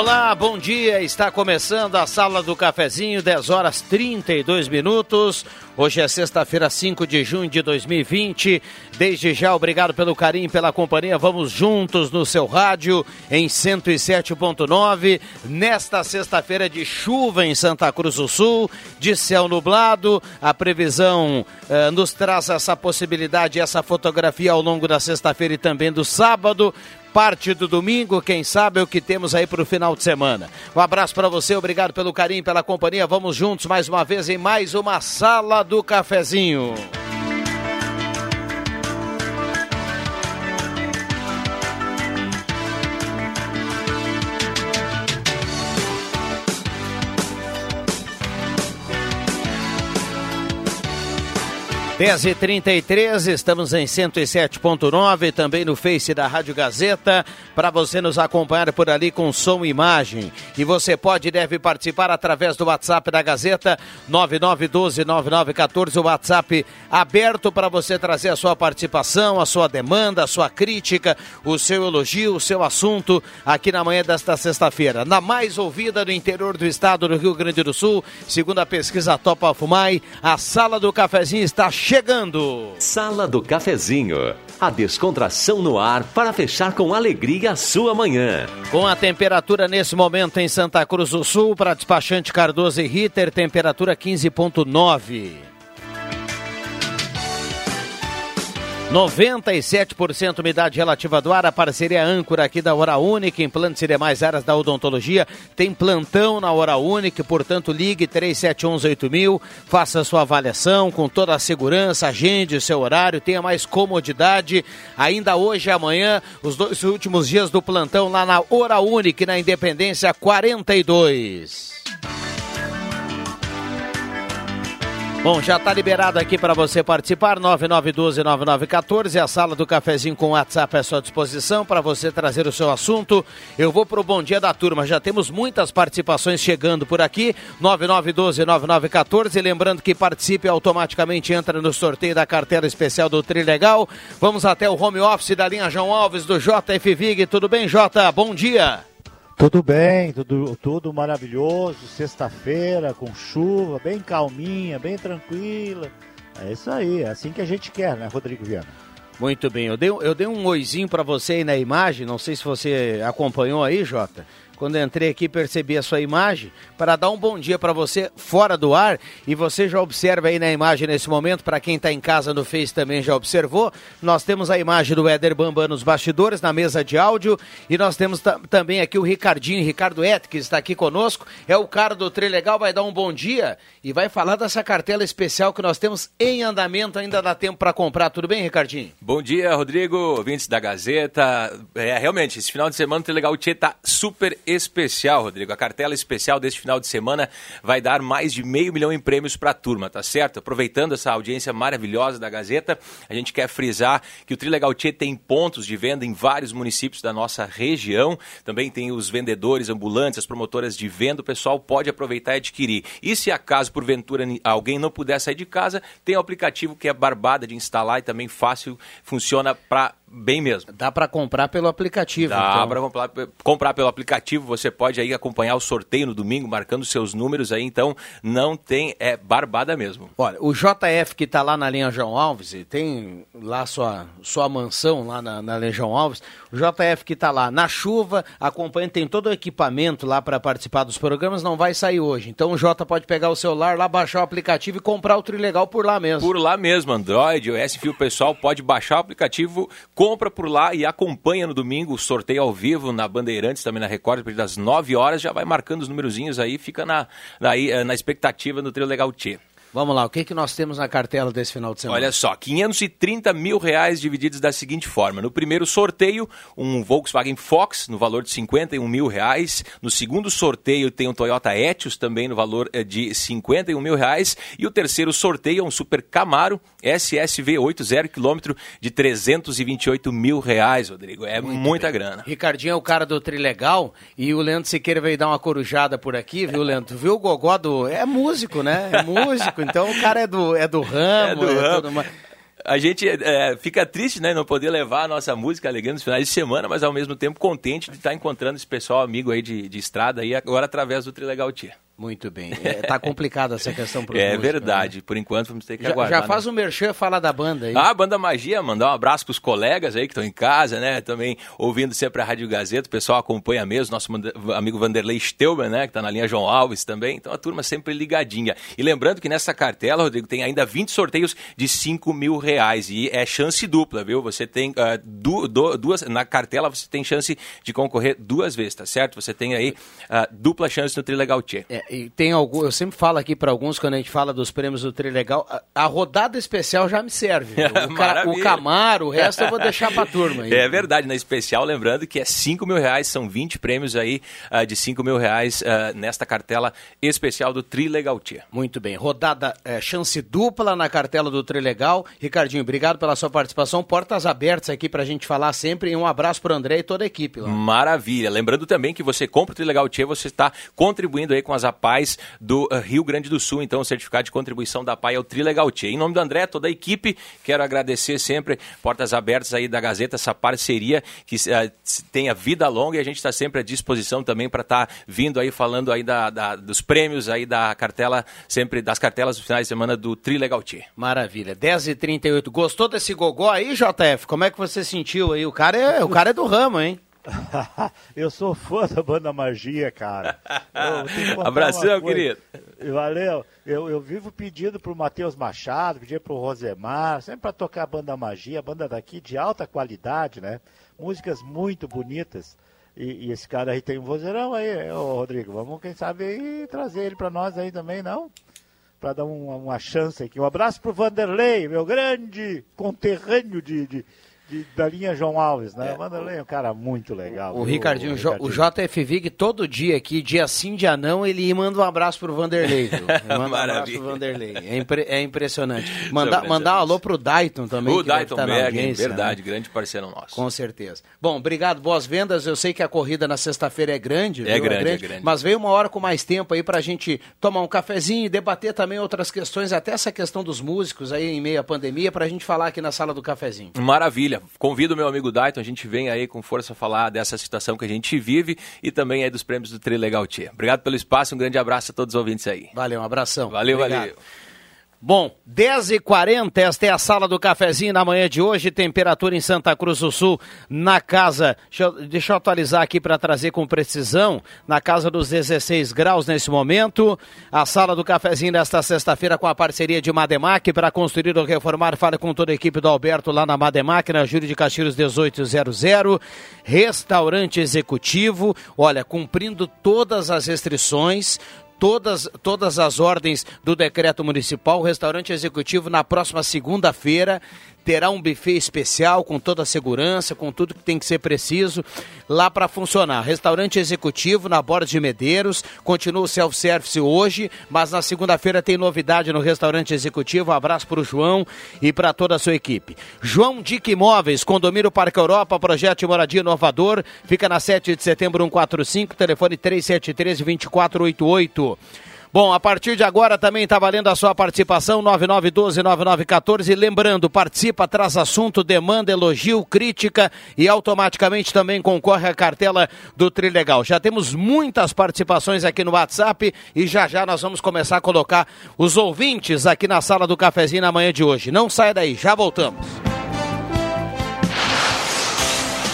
Olá, bom dia. Está começando a sala do cafezinho, 10 horas 32 minutos. Hoje é sexta-feira, 5 de junho de 2020. Desde já, obrigado pelo carinho, pela companhia. Vamos juntos no seu rádio em 107.9. Nesta sexta-feira de chuva em Santa Cruz do Sul, de céu nublado. A previsão eh, nos traz essa possibilidade, essa fotografia ao longo da sexta-feira e também do sábado parte do domingo, quem sabe é o que temos aí para o final de semana. Um abraço para você, obrigado pelo carinho, pela companhia. Vamos juntos mais uma vez em mais uma sala do cafezinho. 10 e 33 estamos em 107.9, também no Face da Rádio Gazeta, para você nos acompanhar por ali com som e imagem. E você pode e deve participar através do WhatsApp da Gazeta, 9912-9914, o WhatsApp aberto para você trazer a sua participação, a sua demanda, a sua crítica, o seu elogio, o seu assunto aqui na manhã desta sexta-feira. Na mais ouvida do interior do estado do Rio Grande do Sul, segundo a pesquisa Topa Fumai, a sala do cafezinho está cheia chegando. Sala do Cafezinho. A descontração no ar para fechar com alegria a sua manhã. Com a temperatura nesse momento em Santa Cruz do Sul, para despachante Cardoso e Ritter, temperatura 15.9. 97% umidade relativa do ar, a parceria âncora aqui da Hora Única, implantes e demais áreas da odontologia. Tem plantão na Hora Única, portanto ligue 37118000, faça sua avaliação com toda a segurança, agende o seu horário, tenha mais comodidade. Ainda hoje e amanhã, os dois últimos dias do plantão lá na Hora Única, na Independência 42. Bom, já está liberado aqui para você participar, 9912-9914, a sala do cafezinho com WhatsApp à sua disposição para você trazer o seu assunto. Eu vou para o Bom Dia da Turma, já temos muitas participações chegando por aqui, 9912-9914, lembrando que participe automaticamente entra no sorteio da cartela especial do Trilegal. Vamos até o home office da linha João Alves do JF Vig, tudo bem Jota? Bom dia! Tudo bem, tudo, tudo maravilhoso. Sexta-feira com chuva, bem calminha, bem tranquila. É isso aí, é assim que a gente quer, né, Rodrigo Viana? Muito bem, eu dei, eu dei um oizinho para você aí na imagem, não sei se você acompanhou aí, Jota quando entrei aqui percebi a sua imagem, para dar um bom dia para você fora do ar. E você já observa aí na imagem nesse momento, para quem está em casa no Face também já observou, nós temos a imagem do Éder Bambam nos bastidores, na mesa de áudio, e nós temos também aqui o Ricardinho, Ricardo Et, que está aqui conosco, é o cara do Legal, vai dar um bom dia e vai falar dessa cartela especial que nós temos em andamento, ainda dá tempo para comprar. Tudo bem, Ricardinho? Bom dia, Rodrigo, ouvintes da Gazeta. É, realmente, esse final de semana o Trilegal Tchê tá super especial, Rodrigo. A cartela especial deste final de semana vai dar mais de meio milhão em prêmios para a turma, tá certo? Aproveitando essa audiência maravilhosa da Gazeta, a gente quer frisar que o Trilegal Tchê tem pontos de venda em vários municípios da nossa região. Também tem os vendedores ambulantes, as promotoras de venda. O pessoal pode aproveitar e adquirir. E se acaso, porventura, alguém não puder sair de casa, tem o aplicativo que é barbada de instalar e também fácil, funciona para bem mesmo. Dá para comprar pelo aplicativo. Dá então. para comprar, comprar pelo aplicativo. Você pode aí acompanhar o sorteio no domingo, marcando seus números aí. Então não tem é barbada mesmo. Olha, o JF que está lá na linha João Alves tem lá sua sua mansão lá na, na linha João Alves. O JF que está lá na chuva, acompanha, tem todo o equipamento lá para participar dos programas. Não vai sair hoje. Então o J pode pegar o celular lá, baixar o aplicativo e comprar o Trilegal por lá mesmo. Por lá mesmo, Android, o S-Fio pessoal pode baixar o aplicativo compra por lá e acompanha no domingo o sorteio ao vivo na Bandeirantes, também na Record, das 9 horas, já vai marcando os númerozinhos aí, fica na, na, eh, na expectativa no Trio Legal T. Vamos lá, o que, que nós temos na cartela desse final de semana? Olha só, 530 mil reais divididos da seguinte forma. No primeiro sorteio, um Volkswagen Fox no valor de 51 mil reais. No segundo sorteio tem um Toyota Etios também no valor eh, de 51 mil reais. E o terceiro sorteio é um Super Camaro SSV 80 quilômetro de 328 mil reais, Rodrigo. É Muito muita bem. grana. Ricardinho é o cara do Trilegal e o Leandro Siqueira veio dar uma corujada por aqui, viu, Leandro? Viu o Gogó do... É músico, né? É músico. Então o cara é do, é do ramo. É do é ramo. A gente é, fica triste, né, não poder levar a nossa música alegando nos finais de semana, mas ao mesmo tempo contente de estar encontrando esse pessoal amigo aí de, de estrada aí agora através do Trilegal Tia. Muito bem. É, tá complicada essa questão pro É músicos, verdade. Né? Por enquanto vamos ter que já, aguardar. Já faz né? o merchan falar da banda aí. Ah, Banda Magia, mandar um abraço pros colegas aí que estão em casa, né? Também ouvindo sempre a Rádio Gazeta. O pessoal acompanha mesmo. Nosso amigo Vanderlei Steuber, né? Que tá na linha João Alves também. Então a turma sempre ligadinha. E lembrando que nessa cartela, Rodrigo, tem ainda 20 sorteios de 5 mil reais. E é chance dupla, viu? Você tem uh, du, du, duas. Na cartela você tem chance de concorrer duas vezes, tá certo? Você tem aí uh, dupla chance no Trilegal Tchê. É, e tem algum eu sempre falo aqui para alguns, quando a gente fala dos prêmios do Trilegal, a, a rodada especial já me serve. O, cara, o Camaro, o resto eu vou deixar pra turma. Aí. É verdade, na especial, lembrando que é 5 mil reais, são 20 prêmios aí uh, de 5 mil reais uh, nesta cartela especial do Trilegal Tia. Muito bem, rodada, é, chance dupla na cartela do Trilegal. Ricardinho, obrigado pela sua participação, portas abertas aqui pra gente falar sempre e um abraço pro André e toda a equipe. Lá. Maravilha, lembrando também que você compra o Trilegal Tia, você está contribuindo aí com as APAES do uh, Rio Grande do Sul, então o certificado de contribuição da PAI é o Trilegal Tia. Em nome do André, toda a equipe, quero agradecer sempre, portas abertas aí da Gazeta, essa parceria que uh, tenha vida longa e a gente está sempre à disposição também para estar tá vindo aí falando aí da, da, dos prêmios aí da cartela, sempre das cartelas dos finais de semana do Trilegal Tia. Maravilha, 10h38. Gostou desse gogó aí, JF? Como é que você sentiu aí? O cara é, o cara é do ramo, hein? eu sou fã da banda Magia, cara. Abração, querido. Valeu. Eu, eu vivo pedindo pro Matheus Machado, pedindo pro Rosemar, sempre para tocar a banda Magia, a banda daqui de alta qualidade, né? Músicas muito bonitas. E, e esse cara aí tem um vozeirão aí, ô Rodrigo. Vamos, quem sabe, aí, trazer ele para nós aí também, não? Para dar uma, uma chance aqui. Um abraço pro Vanderlei, meu grande conterrâneo de, de de, da linha João Alves, né? É. O Vanderlei é um cara muito legal. O, Ricardinho, o, Ricardinho. o JF Vig, todo dia aqui, dia sim, dia não, ele manda um abraço pro Vanderlei. Viu? Manda um abraço pro Vanderlei. É, impre, é impressionante. Manda, mandar um alô pro Dayton também. O Dayton tá Bergen, verdade, né? grande parceiro nosso. Com certeza. Bom, obrigado, boas vendas. Eu sei que a corrida na sexta-feira é grande. É, grande, é grande, é grande. Mas veio uma hora com mais tempo aí pra gente tomar um cafezinho e debater também outras questões, até essa questão dos músicos aí em meio à pandemia, pra gente falar aqui na sala do cafezinho. Maravilha. Convido meu amigo amigo Dayton, a gente vem aí com força falar dessa situação que a gente vive e também aí dos prêmios do Trilegal Tia. Obrigado pelo espaço, um grande abraço a todos os ouvintes aí. Valeu, um abração. Valeu, Obrigado. valeu. Bom, 10h40, esta é a sala do cafezinho na manhã de hoje, temperatura em Santa Cruz do Sul, na casa, deixa eu, deixa eu atualizar aqui para trazer com precisão, na casa dos 16 graus nesse momento, a sala do cafezinho desta sexta-feira com a parceria de Mademac, para construir ou reformar, fale com toda a equipe do Alberto lá na Mademac, na Júlio de Castilhos 1800, restaurante executivo, olha, cumprindo todas as restrições, todas, todas as ordens do decreto municipal. O restaurante executivo na próxima segunda-feira terá um buffet especial com toda a segurança, com tudo que tem que ser preciso lá para funcionar. Restaurante executivo na Borda de Medeiros, continua o self-service hoje, mas na segunda-feira tem novidade no restaurante executivo. Um abraço para o João e para toda a sua equipe. João Dick Imóveis, Condomínio Parque Europa, projeto de moradia inovador, fica na 7 de setembro 145, telefone 373 2488. Bom, a partir de agora também está valendo a sua participação, 9912-9914. Lembrando, participa, traz assunto, demanda, elogio, crítica e automaticamente também concorre à cartela do Trilegal. Já temos muitas participações aqui no WhatsApp e já já nós vamos começar a colocar os ouvintes aqui na sala do cafezinho na manhã de hoje. Não saia daí, já voltamos.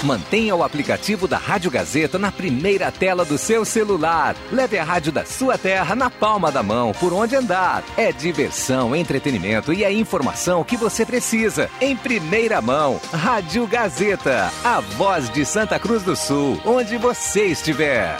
Mantenha o aplicativo da Rádio Gazeta na primeira tela do seu celular. Leve a rádio da sua terra na palma da mão, por onde andar. É diversão, entretenimento e a informação que você precisa. Em primeira mão, Rádio Gazeta, a voz de Santa Cruz do Sul, onde você estiver.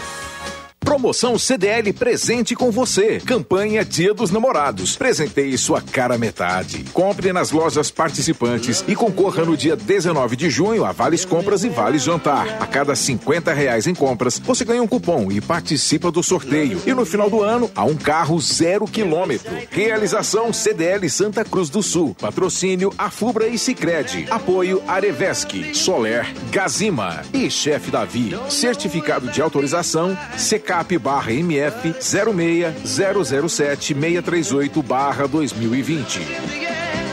Promoção CDL presente com você. Campanha Dia dos Namorados. Presenteie sua cara metade. Compre nas lojas participantes e concorra no dia 19 de junho a vales compras e vales jantar. A cada 50 reais em compras, você ganha um cupom e participa do sorteio. E no final do ano, há um carro zero quilômetro. Realização CDL Santa Cruz do Sul. Patrocínio Afubra e Sicredi. Apoio Arevesc, Soler, Gazima e Chefe Davi. Certificado de autorização CK CAP barra MF 06007 638 barra 2020.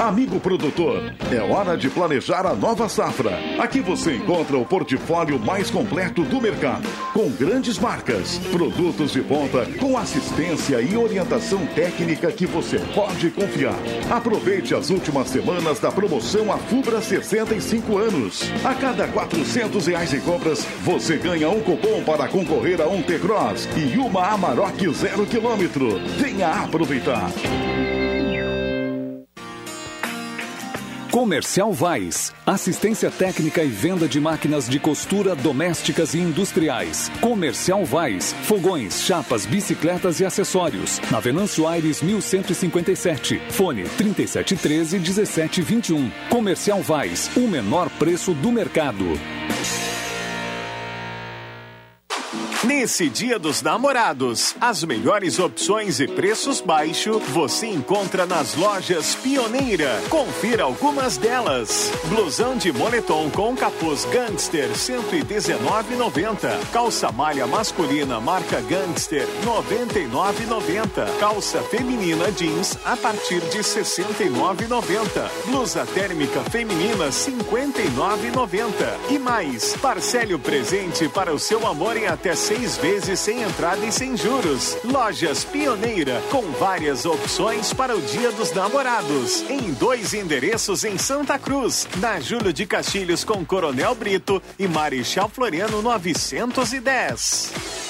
Amigo produtor, é hora de planejar a nova safra. Aqui você encontra o portfólio mais completo do mercado, com grandes marcas, produtos de ponta, com assistência e orientação técnica que você pode confiar. Aproveite as últimas semanas da promoção Afubra 65 anos. A cada 400 reais em compras, você ganha um cupom para concorrer a um T-Cross e uma Amarok zero quilômetro. Venha aproveitar. Comercial Vais. Assistência técnica e venda de máquinas de costura domésticas e industriais. Comercial Vais. Fogões, chapas, bicicletas e acessórios. Na Venâncio Aires 1157. Fone 3713 1721. Comercial Vais. O menor preço do mercado. Nesse Dia dos Namorados, as melhores opções e preços baixos você encontra nas lojas Pioneira. Confira algumas delas. Blusão de moletom com capuz Gangster 119,90. Calça malha masculina marca Gangster 99,90. Calça feminina jeans a partir de 69,90. Blusa térmica feminina 59,90. E mais, parcele o presente para o seu amor em até seis vezes sem entrada e sem juros. Lojas Pioneira, com várias opções para o Dia dos Namorados. Em dois endereços em Santa Cruz, na Júlio de Castilhos com Coronel Brito e Marechal Floriano 910.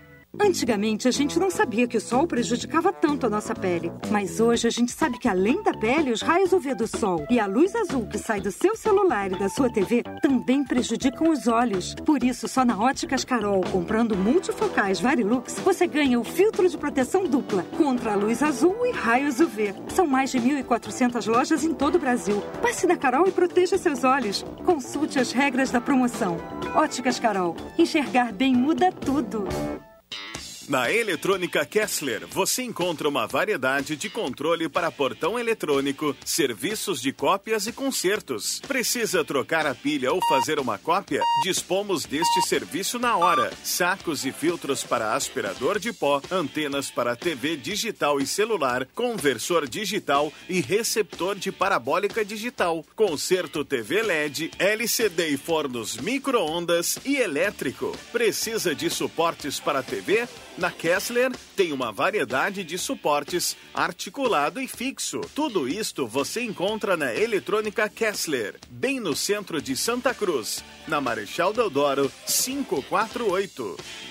Antigamente a gente não sabia que o sol prejudicava tanto a nossa pele. Mas hoje a gente sabe que além da pele, os raios UV do sol e a luz azul que sai do seu celular e da sua TV também prejudicam os olhos. Por isso, só na Óticas Carol, comprando multifocais Varilux, você ganha o filtro de proteção dupla contra a luz azul e raios UV. São mais de 1.400 lojas em todo o Brasil. Passe na Carol e proteja seus olhos. Consulte as regras da promoção. Óticas Carol. Enxergar bem muda tudo. Na Eletrônica Kessler, você encontra uma variedade de controle para portão eletrônico, serviços de cópias e consertos. Precisa trocar a pilha ou fazer uma cópia? Dispomos deste serviço na hora. Sacos e filtros para aspirador de pó, antenas para TV digital e celular, conversor digital e receptor de parabólica digital. Conserto TV LED, LCD e fornos micro-ondas e elétrico. Precisa de suportes para TV? Na Kessler tem uma variedade de suportes articulado e fixo. Tudo isto você encontra na Eletrônica Kessler, bem no centro de Santa Cruz, na Marechal Deodoro 548.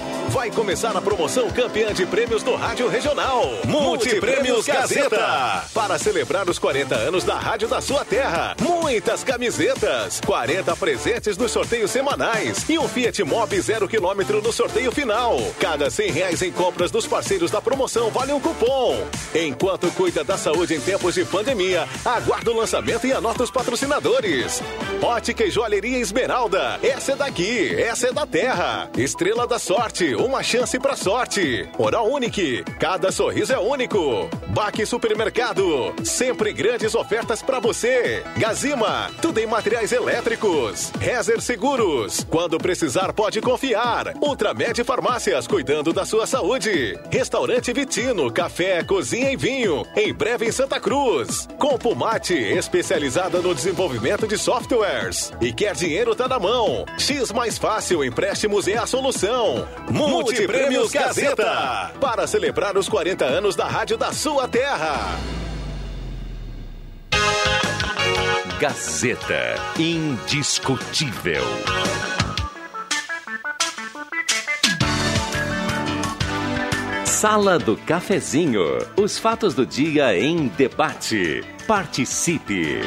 Vai começar a promoção campeã de prêmios do Rádio Regional. Multiprêmios Gazeta. Para celebrar os 40 anos da Rádio da sua terra. Muitas camisetas. 40 presentes nos sorteios semanais. E um Fiat Mobi zero quilômetro no sorteio final. Cada 100 reais em compras dos parceiros da promoção vale um cupom. Enquanto cuida da saúde em tempos de pandemia, aguarda o lançamento e anota os patrocinadores. Ótica e Joalheria Esmeralda. Essa é daqui. Essa é da terra. Estrela da Sorte uma chance pra sorte. Oral Unique, cada sorriso é único. Baque Supermercado, sempre grandes ofertas para você. Gazima, tudo em materiais elétricos. Rezer Seguros, quando precisar pode confiar. Ultramed Farmácias, cuidando da sua saúde. Restaurante Vitino, café, cozinha e vinho, em breve em Santa Cruz. Compumate, especializada no desenvolvimento de softwares. E quer dinheiro tá na mão. X mais fácil, empréstimos é a solução. Multiprêmios Gazeta. Para celebrar os 40 anos da rádio da sua terra. Gazeta. Indiscutível. Sala do Cafezinho. Os fatos do dia em debate. Participe.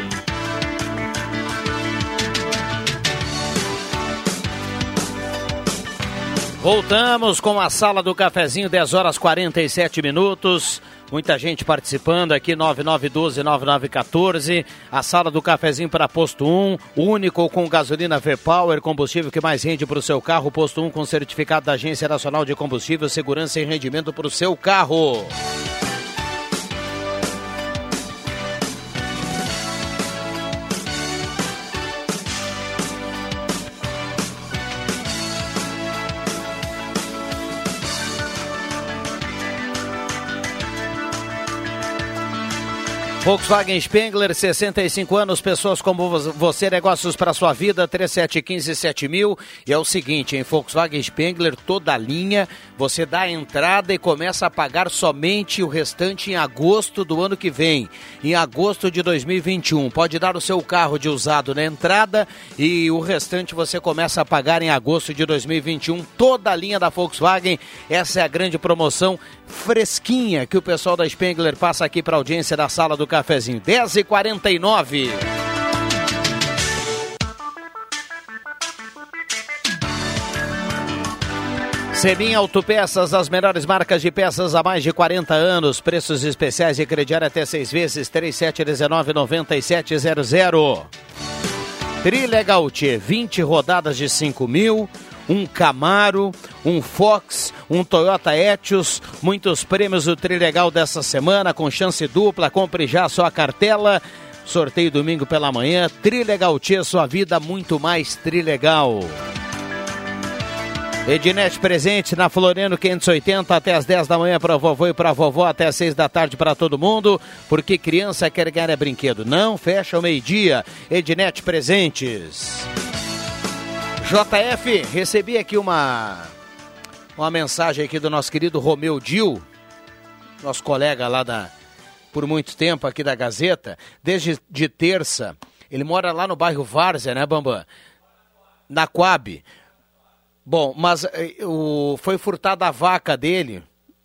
Voltamos com a sala do cafezinho, 10 horas 47 minutos. Muita gente participando aqui, 9912-9914. A sala do cafezinho para Posto 1, único com gasolina V-Power, combustível que mais rende para o seu carro. Posto 1 com certificado da Agência Nacional de Combustível, segurança e rendimento para o seu carro. Volkswagen Spengler, 65 anos, pessoas como você, negócios para sua vida, 3715-7000. E é o seguinte, em Volkswagen Spengler, toda a linha, você dá a entrada e começa a pagar somente o restante em agosto do ano que vem, em agosto de 2021. Pode dar o seu carro de usado na entrada e o restante você começa a pagar em agosto de 2021. Toda a linha da Volkswagen, essa é a grande promoção fresquinha que o pessoal da Spengler passa aqui para a audiência da sala do cafezinho. 10 e 49 Semin Autopeças, as melhores marcas de peças há mais de 40 anos. Preços especiais de crediário até seis vezes, 3719-9700. Trilegal T, 20 rodadas de 5 mil um Camaro, um Fox, um Toyota Etios, muitos prêmios do Trilegal dessa semana com chance dupla, compre já sua cartela. Sorteio domingo pela manhã, Trilegal Tia, sua vida muito mais Trilegal. Ednet presente na Floriano 580 até as 10 da manhã para vovô e para vovó até as 6 da tarde para todo mundo, porque criança quer ganhar é brinquedo. Não fecha o meio-dia. Ednet presentes. JF, recebi aqui uma uma mensagem aqui do nosso querido Romeu Dil, nosso colega lá da por muito tempo aqui da Gazeta, desde de terça. Ele mora lá no bairro Várzea, né, Bambam? Na Coab. Bom, mas eh, o, foi furtada a vaca dele.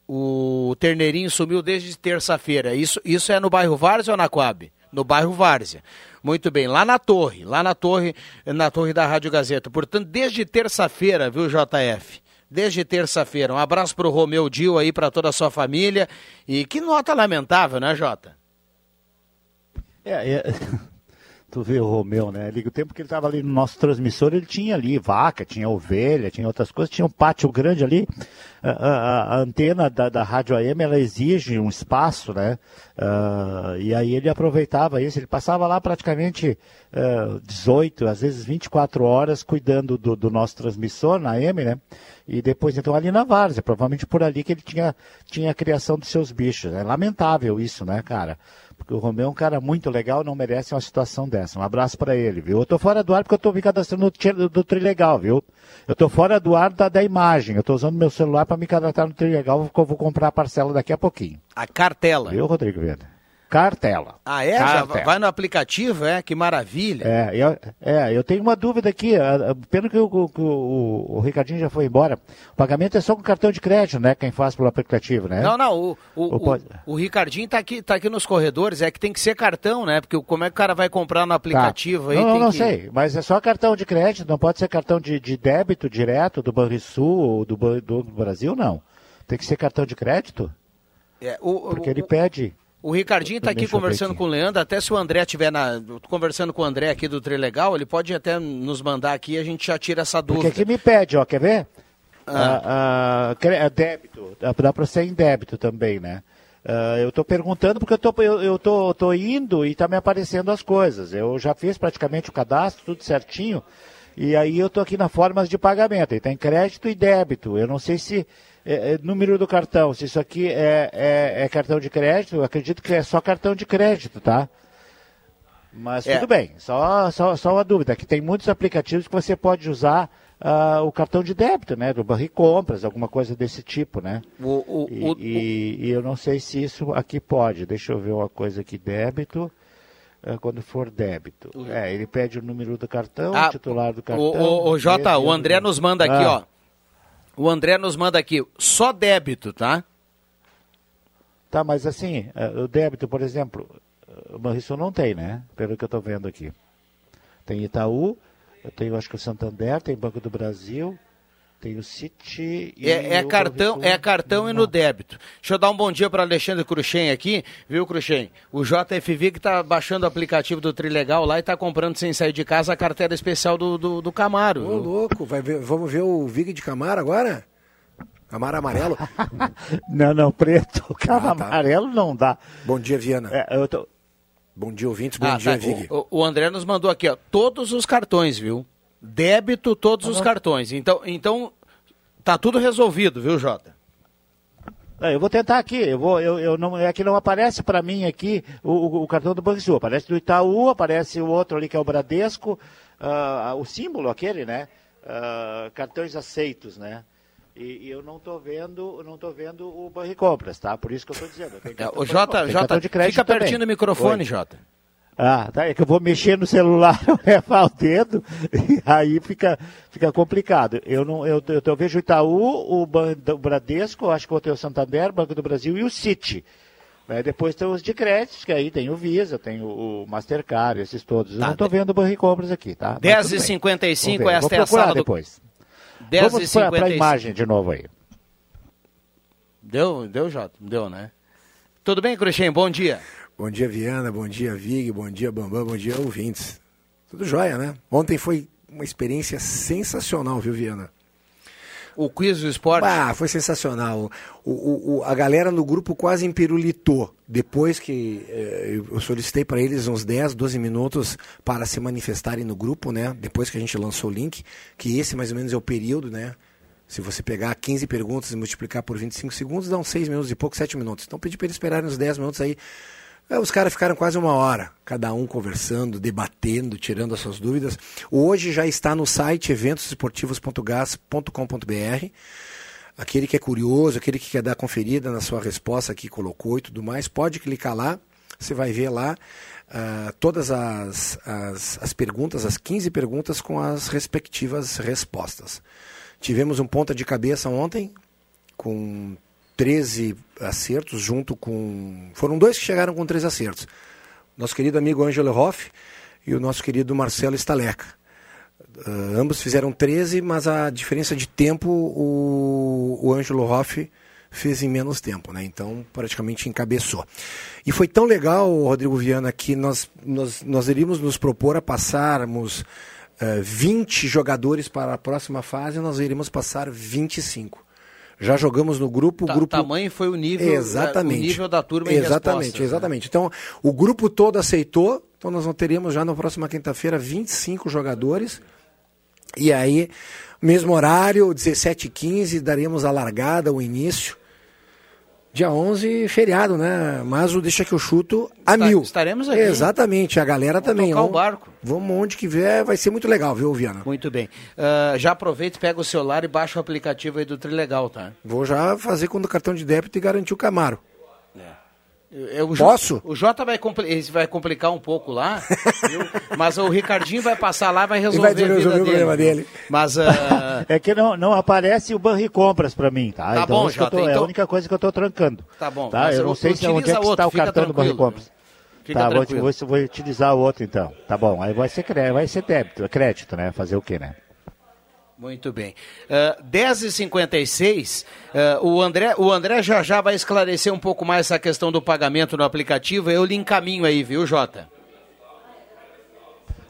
O terneirinho sumiu desde terça-feira. Isso, isso é no bairro Várzea ou na Coab? No bairro Várzea. Muito bem, lá na torre, lá na torre, na torre da Rádio Gazeta. Portanto, desde terça-feira, viu, JF? Desde terça-feira. Um abraço para o Romeu Dil aí, para toda a sua família. E que nota lamentável, né, Jota? É, é... tu vê o Romeu, né? O tempo que ele estava ali no nosso transmissor, ele tinha ali vaca, tinha ovelha, tinha outras coisas, tinha um pátio grande ali. A, a, a antena da, da rádio AM, ela exige um espaço, né? Uh, e aí ele aproveitava isso, ele passava lá praticamente uh, 18, às vezes 24 horas cuidando do, do nosso transmissor na AM, né? E depois, então, ali na Várzea, provavelmente por ali que ele tinha, tinha a criação dos seus bichos. É lamentável isso, né, cara? Porque o Romeu é um cara muito legal, não merece uma situação dessa. Um abraço para ele, viu? Eu tô fora do ar porque eu tô me cadastrando do, do Trilegal, viu? Eu tô fora do ar da, da imagem. Eu tô usando meu celular para me cadastrar no Trilegal, porque eu vou comprar a parcela daqui a pouquinho. A cartela. Viu, Rodrigo Vieira? Cartela. Ah, é? Cartela. Vai no aplicativo, é? Que maravilha. É, eu, é, eu tenho uma dúvida aqui. Pelo que o, o, o, Ricardinho já foi embora, o pagamento é só com cartão de crédito, né? Quem faz pelo aplicativo, né? Não, não. O, o, o, o Ricardinho tá aqui, tá aqui nos corredores. É que tem que ser cartão, né? Porque como é que o cara vai comprar no aplicativo tá. aí? Não, não, não que... sei. Mas é só cartão de crédito, não pode ser cartão de, de débito direto do Banrisul ou do, do Brasil, não. Tem que ser cartão de crédito? É, o, Porque ele pede. O Ricardinho está aqui conversando com o Leandro, até se o André estiver na. conversando com o André aqui do Trilegal, ele pode até nos mandar aqui e a gente já tira essa dúvida. Porque aqui me pede, ó, quer ver? Ah. Ah, ah, débito, dá para ser em débito também, né? eu estou perguntando porque eu tô, eu, eu tô, tô indo e está me aparecendo as coisas. Eu já fiz praticamente o cadastro, tudo certinho. E aí eu estou aqui na formas de pagamento. E tem crédito e débito. Eu não sei se é, é, número do cartão, se isso aqui é, é, é, cartão de crédito, eu acredito que é só cartão de crédito, tá? Mas é. tudo bem, só, só, só uma dúvida, que tem muitos aplicativos que você pode usar uh, o cartão de débito, né? Do Barri Compras, alguma coisa desse tipo, né? O, o, e, o, e, e, eu não sei se isso aqui pode. Deixa eu ver uma coisa aqui, débito. Uh, quando for débito. É, ele pede o número do cartão, ah, o titular do cartão. O, o, Jota, o André nos manda aqui, ah. ó. O André nos manda aqui, só débito, tá? Tá, mas assim, eh, o débito, por exemplo, o Banrisul não tem, né? Pelo que eu estou vendo aqui. Tem Itaú, eu tenho acho que o Santander, tem Banco do Brasil, tem o City e É, é o cartão, é cartão e no débito. Deixa eu dar um bom dia para Alexandre Cruxem aqui, viu, Cruxem? O JFV que tá baixando o aplicativo do Trilegal lá e tá comprando sem sair de casa a carteira especial do, do, do Camaro. Ô, louco, vai ver- vamos ver o Vig de Camaro agora? Camaro amarelo? Não, não, preto. O carro Ah, tá. amarelo não dá. Bom dia, Viana. É, eu tô... Bom dia, ouvintes. Bom Ah, dia, tá. Vig. O, o André nos mandou aqui, ó, todos os cartões, viu? Débito, todos os cartões. Então, então tá tudo resolvido, viu, Jota? É, eu vou tentar aqui. Eu vou, eu, eu não, é que não aparece para mim aqui o, o- o cartão do Banrisul. Aparece do Itaú, aparece o outro ali que é o Bradesco, ah, o símbolo aquele, né? Ah, cartões aceitos, né? E, e eu não estou vendo, não tô vendo o Banricompras, tá? Por isso que eu estou dizendo. eu É, o Jota, Jota fica também. pertinho do microfone, Oi. Jota. Ah, tá. É que eu vou mexer no celular, eu levar o dedo, e aí fica, fica complicado. Eu, não, eu, eu, eu vejo o Itaú, o, Ban- o Bradesco, acho que eu tenho o Santander, Banco do Brasil e o City. Né, depois tem os de créditos, que aí tem o Visa, tem o, o Mastercard, esses todos. Eu Tá, não estou vendo o Banco Compras aqui, tá? Mas tudo bem. 10h55, Vamos ver. esta Vou é a sala do... depois. Vamos para a 10h55. imagem de novo aí. Deu, deu, Jota? Deu, né? Tudo bem, Cruxem? Bom dia. Bom dia, Viana. Bom dia, Vig. Bom dia, Bambam. Bom dia, ouvintes. Tudo jóia, né? Ontem foi uma experiência sensacional, viu, Viana? O quiz do esporte? Ah, foi sensacional. O, o- o- a galera no grupo quase empirulitou. Depois que eh, eu solicitei para eles uns 10, 12 minutos para se manifestarem no grupo, né? Depois que a gente lançou o link, que esse mais ou menos é o período, né? Se você pegar 15 perguntas e multiplicar por 25 segundos, dá uns 6 minutos e pouco, 7 minutos. Então pedi para eles esperarem uns 10 minutos aí. É, Os caras ficaram quase uma hora, cada um conversando, debatendo, tirando as suas dúvidas. Hoje já está no site eventosesportivos.gas.com.br. Aquele que é curioso, aquele que quer dar conferida na sua resposta que colocou e tudo mais, pode clicar lá, você vai ver lá ah, todas as, as, as perguntas, as 15 perguntas com as respectivas respostas. Tivemos um ponta de cabeça ontem, com 13 acertos, junto com. Foram dois que chegaram com três acertos. Nosso querido amigo Ângelo Hoff e o nosso querido Marcelo Staleca. Ah, ambos fizeram 13, mas a diferença de tempo o, o Ângelo Hoff fez em menos tempo, né? Então praticamente encabeçou. E foi tão legal, Rodrigo Viana, que nós, nós, nós iríamos nos propor a passarmos eh, 20 jogadores para a próxima fase, nós iríamos passar 25. Já jogamos no grupo, o grupo tamanho foi o nível- exatamente, o nível da turma Exatamente, respostas, né? exatamente. Então, o grupo todo aceitou. Então, nós não teríamos já na próxima quinta-feira 25 jogadores. E aí, mesmo horário, 17h15, daríamos a largada, o início. Dia 11, feriado, né? Mas o Deixa que eu chuto a Está- mil. estaremos aqui. Exatamente, a galera também. tocar o Vamos- barco. Vamos onde que vier, vai ser muito legal, viu, Viana? Muito bem. Ah, já aproveita, pega o celular e baixa o aplicativo aí do Trilegal, tá? Vou já fazer com o cartão de débito e garantir o Camaro. Eu- o Jo- Posso? O Jota vai, compli- vai complicar um pouco lá, viu? mas o Ricardinho vai passar lá e vai resolver, vai a vida resolver o dele. problema dele. Mas ah, É que não, não aparece o Banri Compras para mim, tá? Tá então, bom, eu Jota, tô- É então- a única coisa que eu estou trancando. Tá bom, Tá? Eu não sei se onde é que está o cartão do Banri. Compras. Fica tá, vou, vou, vou utilizar o outro então. Tá bom, aí vai ser, vai ser débito, crédito, né? Fazer o quê, né? Muito bem. Uh, 10h56, uh, o, André, o André já já vai esclarecer um pouco mais essa questão do pagamento no aplicativo. Eu lhe encaminho aí, viu, Jota?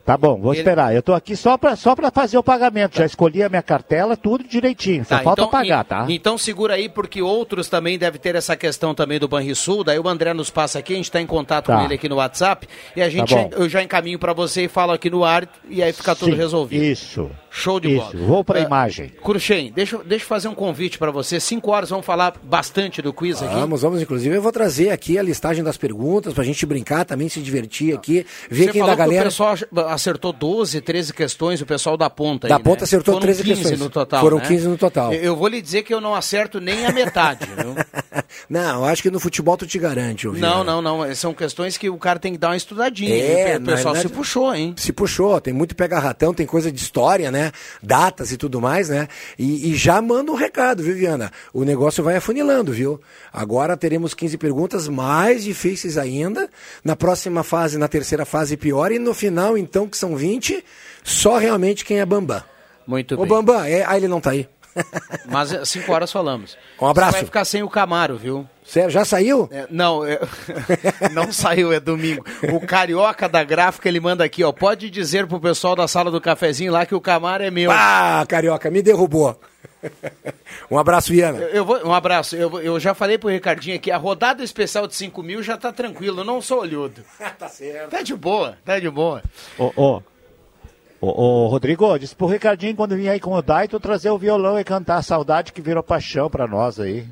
Tá bom, vou Ele- esperar. Eu tô aqui só para só pra fazer o pagamento. Já escolhi a minha cartela, tudo direitinho. Só Tá, falta então- pagar, e- tá? Então segura aí, porque outros também devem ter essa questão também do Banrisul. Daí o André nos passa aqui, a gente está em contato Tá. com ele aqui no WhatsApp. E a gente Tá eu já encaminho para você e falo aqui no ar e aí fica tudo Sim, resolvido. Isso. Show de Isso. bola. Vou para a Ah, imagem. Cruxem, deixa, eu- deixa eu fazer um convite para você. Cinco horas vamos falar bastante do quiz aqui. Vamos, vamos. Inclusive, eu vou trazer aqui a listagem das perguntas pra gente brincar também, se divertir aqui, ver Você quem falou da que galera. o pessoal acertou 12, 13 questões, o pessoal da ponta aí, Da né? ponta acertou Foram 13 15 questões. no total, Foram né? 15 no total. Eu eu vou lhe dizer que eu não acerto nem a metade, viu? não, acho que no futebol tu te garante, ô Não, não, não. São questões que o cara tem que dar uma estudadinha. É, o pessoal se puxou, hein? Se puxou, tem muito pega-ratão, tem coisa de história, né? Datas e tudo mais, né? E, e já manda um recado, viu, Viana? O negócio vai afunilando, viu? Agora teremos 15 perguntas mais difíceis ainda. Na próxima fase, na terceira fase, pior. E no final, então, que são 20, só realmente quem é Bambam. Muito Ô, bem. Bambam, é... ah, ele não tá aí. Mas às 5 horas falamos. Um abraço. Você vai ficar sem o Camaro, viu? Sério, já saiu? É, não, é- não saiu, é domingo. O carioca da gráfica, ele manda aqui, ó. Pode dizer pro pessoal da sala do cafezinho lá que o Camaro é meu. Ah, carioca, me derrubou. Um abraço, Viana. Eu, eu vou, um abraço. Eu, eu já falei pro Ricardinho aqui, a rodada especial de 5 mil já tá tranquilo, eu não sou olhudo. tá certo. Tá de boa, tá de boa. Ô, ô, ô, ô, Rodrigo, disse pro Ricardinho quando vinha aí com o Daito trazer o violão e cantar a saudade que virou paixão pra nós aí.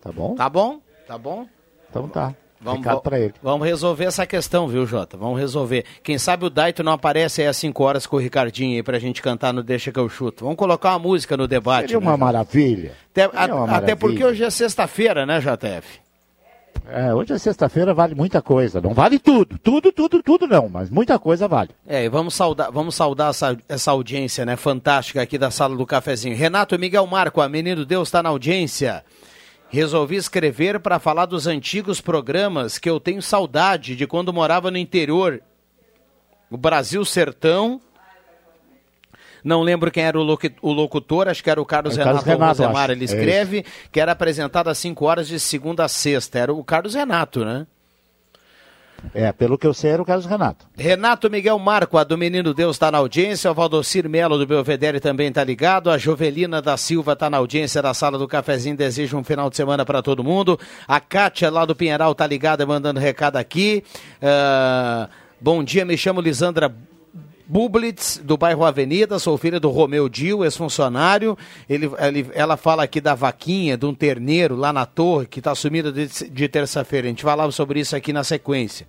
Tá bom? Tá bom? Tá bom? Então tá. Vamos, Recado pra ele. vamos resolver essa questão, viu, Jota? Vamos resolver. Quem sabe o Daito não aparece aí às 5 horas com o Ricardinho aí pra gente cantar no Deixa que eu chuto. Vamos colocar uma música no debate. Seria né, uma Jota? maravilha. Até, uma a- até porque maravilha. hoje é sexta-feira, né, JF? É, hoje é sexta-feira, vale muita coisa. Não vale tudo, tudo, tudo, tudo não, mas muita coisa vale. É, e vamos saudar, vamos saudar essa, essa audiência, né, fantástica aqui da sala do cafezinho. Renato Miguel Marco, a Menino Deus está na audiência. Resolvi escrever para falar dos antigos programas que eu tenho saudade de quando morava no interior. O Brasil Sertão. Não lembro quem era o, locu- o locutor, acho que era o Carlos É o Carlos Renato, Renato. Ele É escreve que era apresentado às 5 horas de segunda a sexta. Era o Carlos Renato, né? É, pelo que eu sei, era o Carlos Renato. Renato Miguel Marco, a do Menino Deus está na audiência, o Valdocir Melo do Belvedere também está ligado, a Jovelina da Silva está na audiência da sala do cafezinho, deseja um final de semana para todo mundo, a Kátia lá do Pinheiral está ligada, mandando recado aqui, Ah, bom dia, me chamo Lisandra Bublitz, do bairro Avenida, sou filha do Romeu Dil, ex-funcionário. Ele, ele- ela fala aqui da vaquinha, de um terneiro lá na torre, que está sumida de, de terça-feira. A gente falava sobre isso aqui na sequência.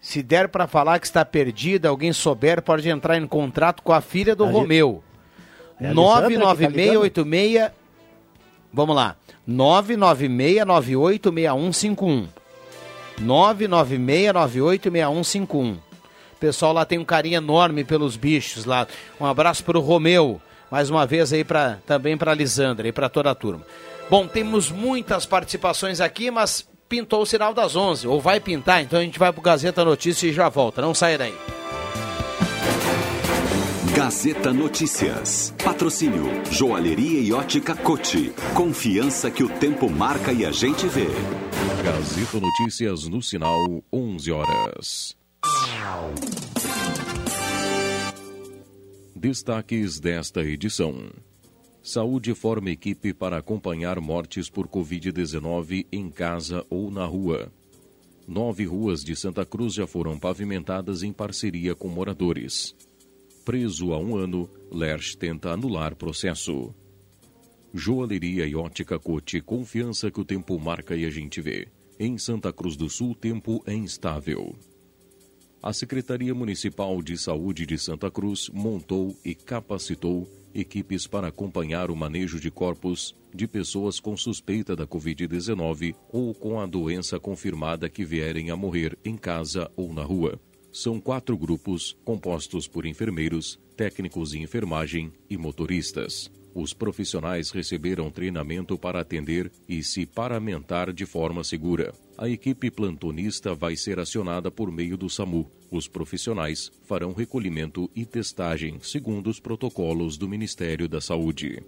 Se der para falar que está perdida, alguém souber, pode entrar em contrato com a filha do Ali- Romeu. É a Lisandra que tá 99686. Vamos lá. 996986151. 996986151. O pessoal lá tem um carinho enorme pelos bichos lá. Um abraço para o Romeu. Mais uma vez aí pra, também para Lisandra e para toda a turma. Bom, temos muitas participações aqui, mas pintou o sinal das 11. Ou vai pintar, então a gente vai pro Gazeta Notícia e já volta. Não sai daí. Gazeta Notícias. Patrocínio Joalheria e Ótica Cote. Confiança que o tempo marca e a gente vê. Gazeta Notícias no sinal 11 horas. Destaques desta edição. Saúde forma equipe para acompanhar mortes por Covid-19 em casa ou na rua. Nove ruas de Santa Cruz já foram pavimentadas em parceria com moradores. Preso há um ano, Lerch tenta anular processo. Joalheria e ótica Cote, confiança que o tempo marca e a gente vê. Em Santa Cruz do Sul, tempo é instável. A Secretaria Municipal de Saúde de Santa Cruz montou e capacitou equipes para acompanhar o manejo de corpos de pessoas com suspeita da Covid-19 ou com a doença confirmada que vierem a morrer em casa ou na rua. São quatro grupos compostos por enfermeiros, técnicos de enfermagem e motoristas. Os profissionais receberam treinamento para atender e se paramentar de forma segura. A equipe plantonista vai ser acionada por meio do SAMU. Os profissionais farão recolhimento e testagem segundo os protocolos do Ministério da Saúde.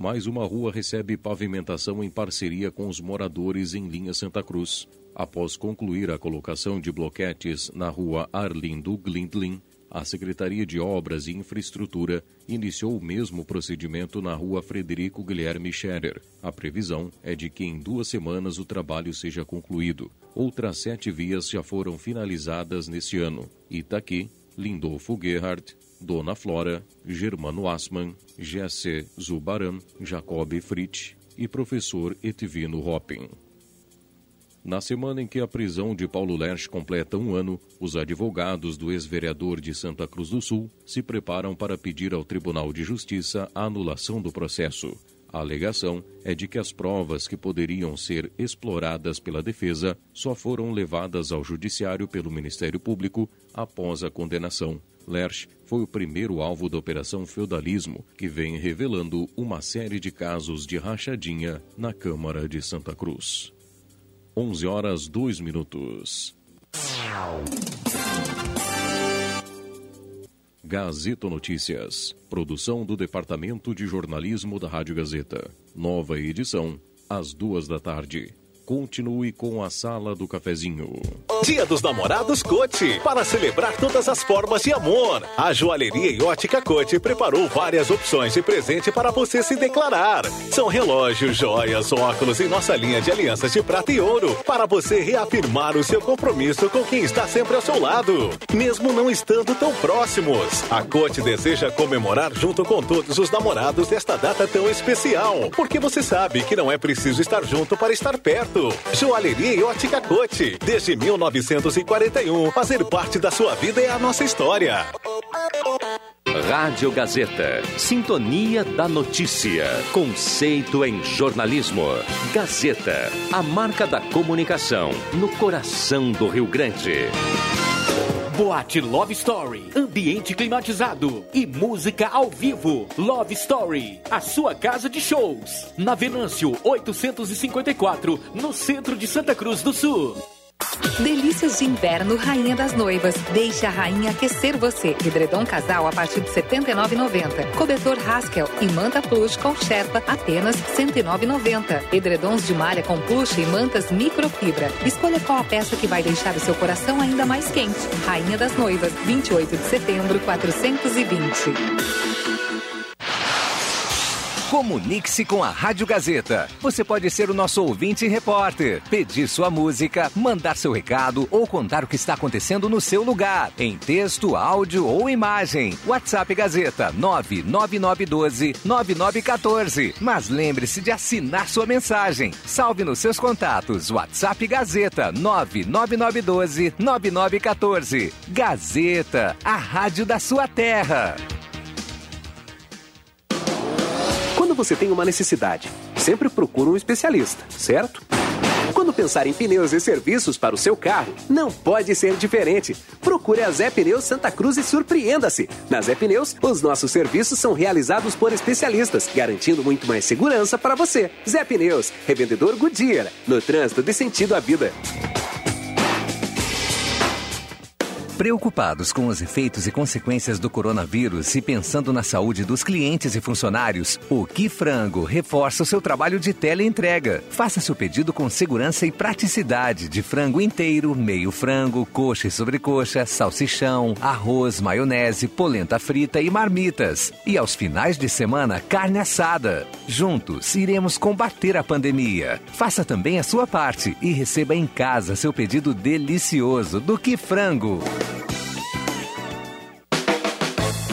Mais uma rua recebe pavimentação em parceria com os moradores em linha Santa Cruz. Após concluir a colocação de bloquetes na rua Arlindo Glindlin, a Secretaria de Obras e Infraestrutura iniciou o mesmo procedimento na rua Frederico Guilherme Scherer. A previsão é de que em duas semanas o trabalho seja concluído. Outras sete vias já foram finalizadas neste ano. Itaqui, Lindolfo Gerhardt, Dona Flora, Germano Assmann, Jesse Zubaran, Jacob Fritsch e professor Etivino Hopping. Na semana em que a prisão de Paulo Lerch completa um ano, os advogados do ex-vereador de Santa Cruz do Sul se preparam para pedir ao Tribunal de Justiça a anulação do processo. A alegação é de que as provas que poderiam ser exploradas pela defesa só foram levadas ao judiciário pelo Ministério Público após a condenação. Lerch foi o primeiro alvo da Operação Feudalismo, que vem revelando uma série de casos de rachadinha na Câmara de Santa Cruz. 11 horas 2 minutos. Gazeta Notícias. Produção do Departamento de Jornalismo da Rádio Gazeta. Nova edição, às duas da tarde. Continue com a Sala do Cafezinho. Dia dos Namorados Cote, para celebrar todas as formas de amor. A joalheria e ótica Cote preparou várias opções de presente para você se declarar. São relógios, joias, óculos e nossa linha de alianças de prata e ouro, para você reafirmar o seu compromisso com quem está sempre ao seu lado, mesmo não estando tão próximos. A Cote deseja comemorar junto com todos os namorados desta data tão especial, porque você sabe que não é preciso estar junto para estar perto. Joalheria e ótica Cote, desde 1941. Fazer parte da sua vida é a nossa história. Rádio Gazeta. Sintonia da Notícia. Conceito em jornalismo. Gazeta. A marca da comunicação no coração do Rio Grande. Boate Love Story, ambiente climatizado e música ao vivo. Love Story, a sua casa de shows. Na Venâncio 854, no centro de Santa Cruz do Sul. Delícias de inverno Rainha das Noivas. Deixe a rainha aquecer você. Edredom casal a partir de R$ 79,90. Cobertor Haskell e manta plush com Sherpa apenas R$ 109,90. Edredons de malha com plush e mantas microfibra. Escolha qual a peça que vai deixar o seu coração ainda mais quente. Rainha das Noivas, 28 de setembro, 420. Comunique-se com a Rádio Gazeta. Você pode ser o nosso ouvinte e repórter, pedir sua música, mandar seu recado ou contar o que está acontecendo no seu lugar, em texto, áudio ou imagem. WhatsApp Gazeta 99912-9914. Mas lembre-se de assinar sua mensagem. Salve nos seus contatos. WhatsApp Gazeta 99912-9914. Gazeta, a rádio da sua terra. Quando você tem uma necessidade, sempre procura um especialista, certo? Quando pensar em pneus e serviços para o seu carro, não pode ser diferente. Procure a Zé Pneus Santa Cruz e surpreenda-se. Na Zé Pneus, os nossos serviços são realizados por especialistas, garantindo muito mais segurança para você. Zé Pneus, revendedor Goodyear, no trânsito de sentido à vida. Preocupados com os efeitos e consequências do coronavírus e pensando na saúde dos clientes e funcionários, o Que Frango reforça o seu trabalho de teleentrega. Faça seu pedido com segurança e praticidade de frango inteiro, meio frango, coxa e sobrecoxa, salsichão, arroz, maionese, polenta frita e marmitas. E aos finais de semana, carne assada. Juntos, iremos combater a pandemia. Faça também a sua parte e receba em casa seu pedido delicioso do Que Frango.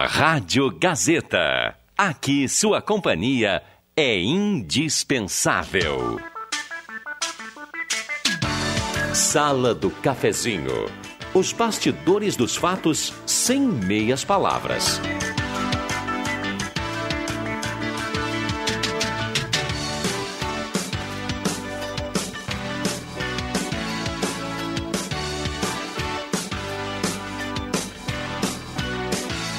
Rádio Gazeta. Aqui sua companhia é indispensável. Sala do Cafezinho. Os bastidores dos fatos sem meias palavras.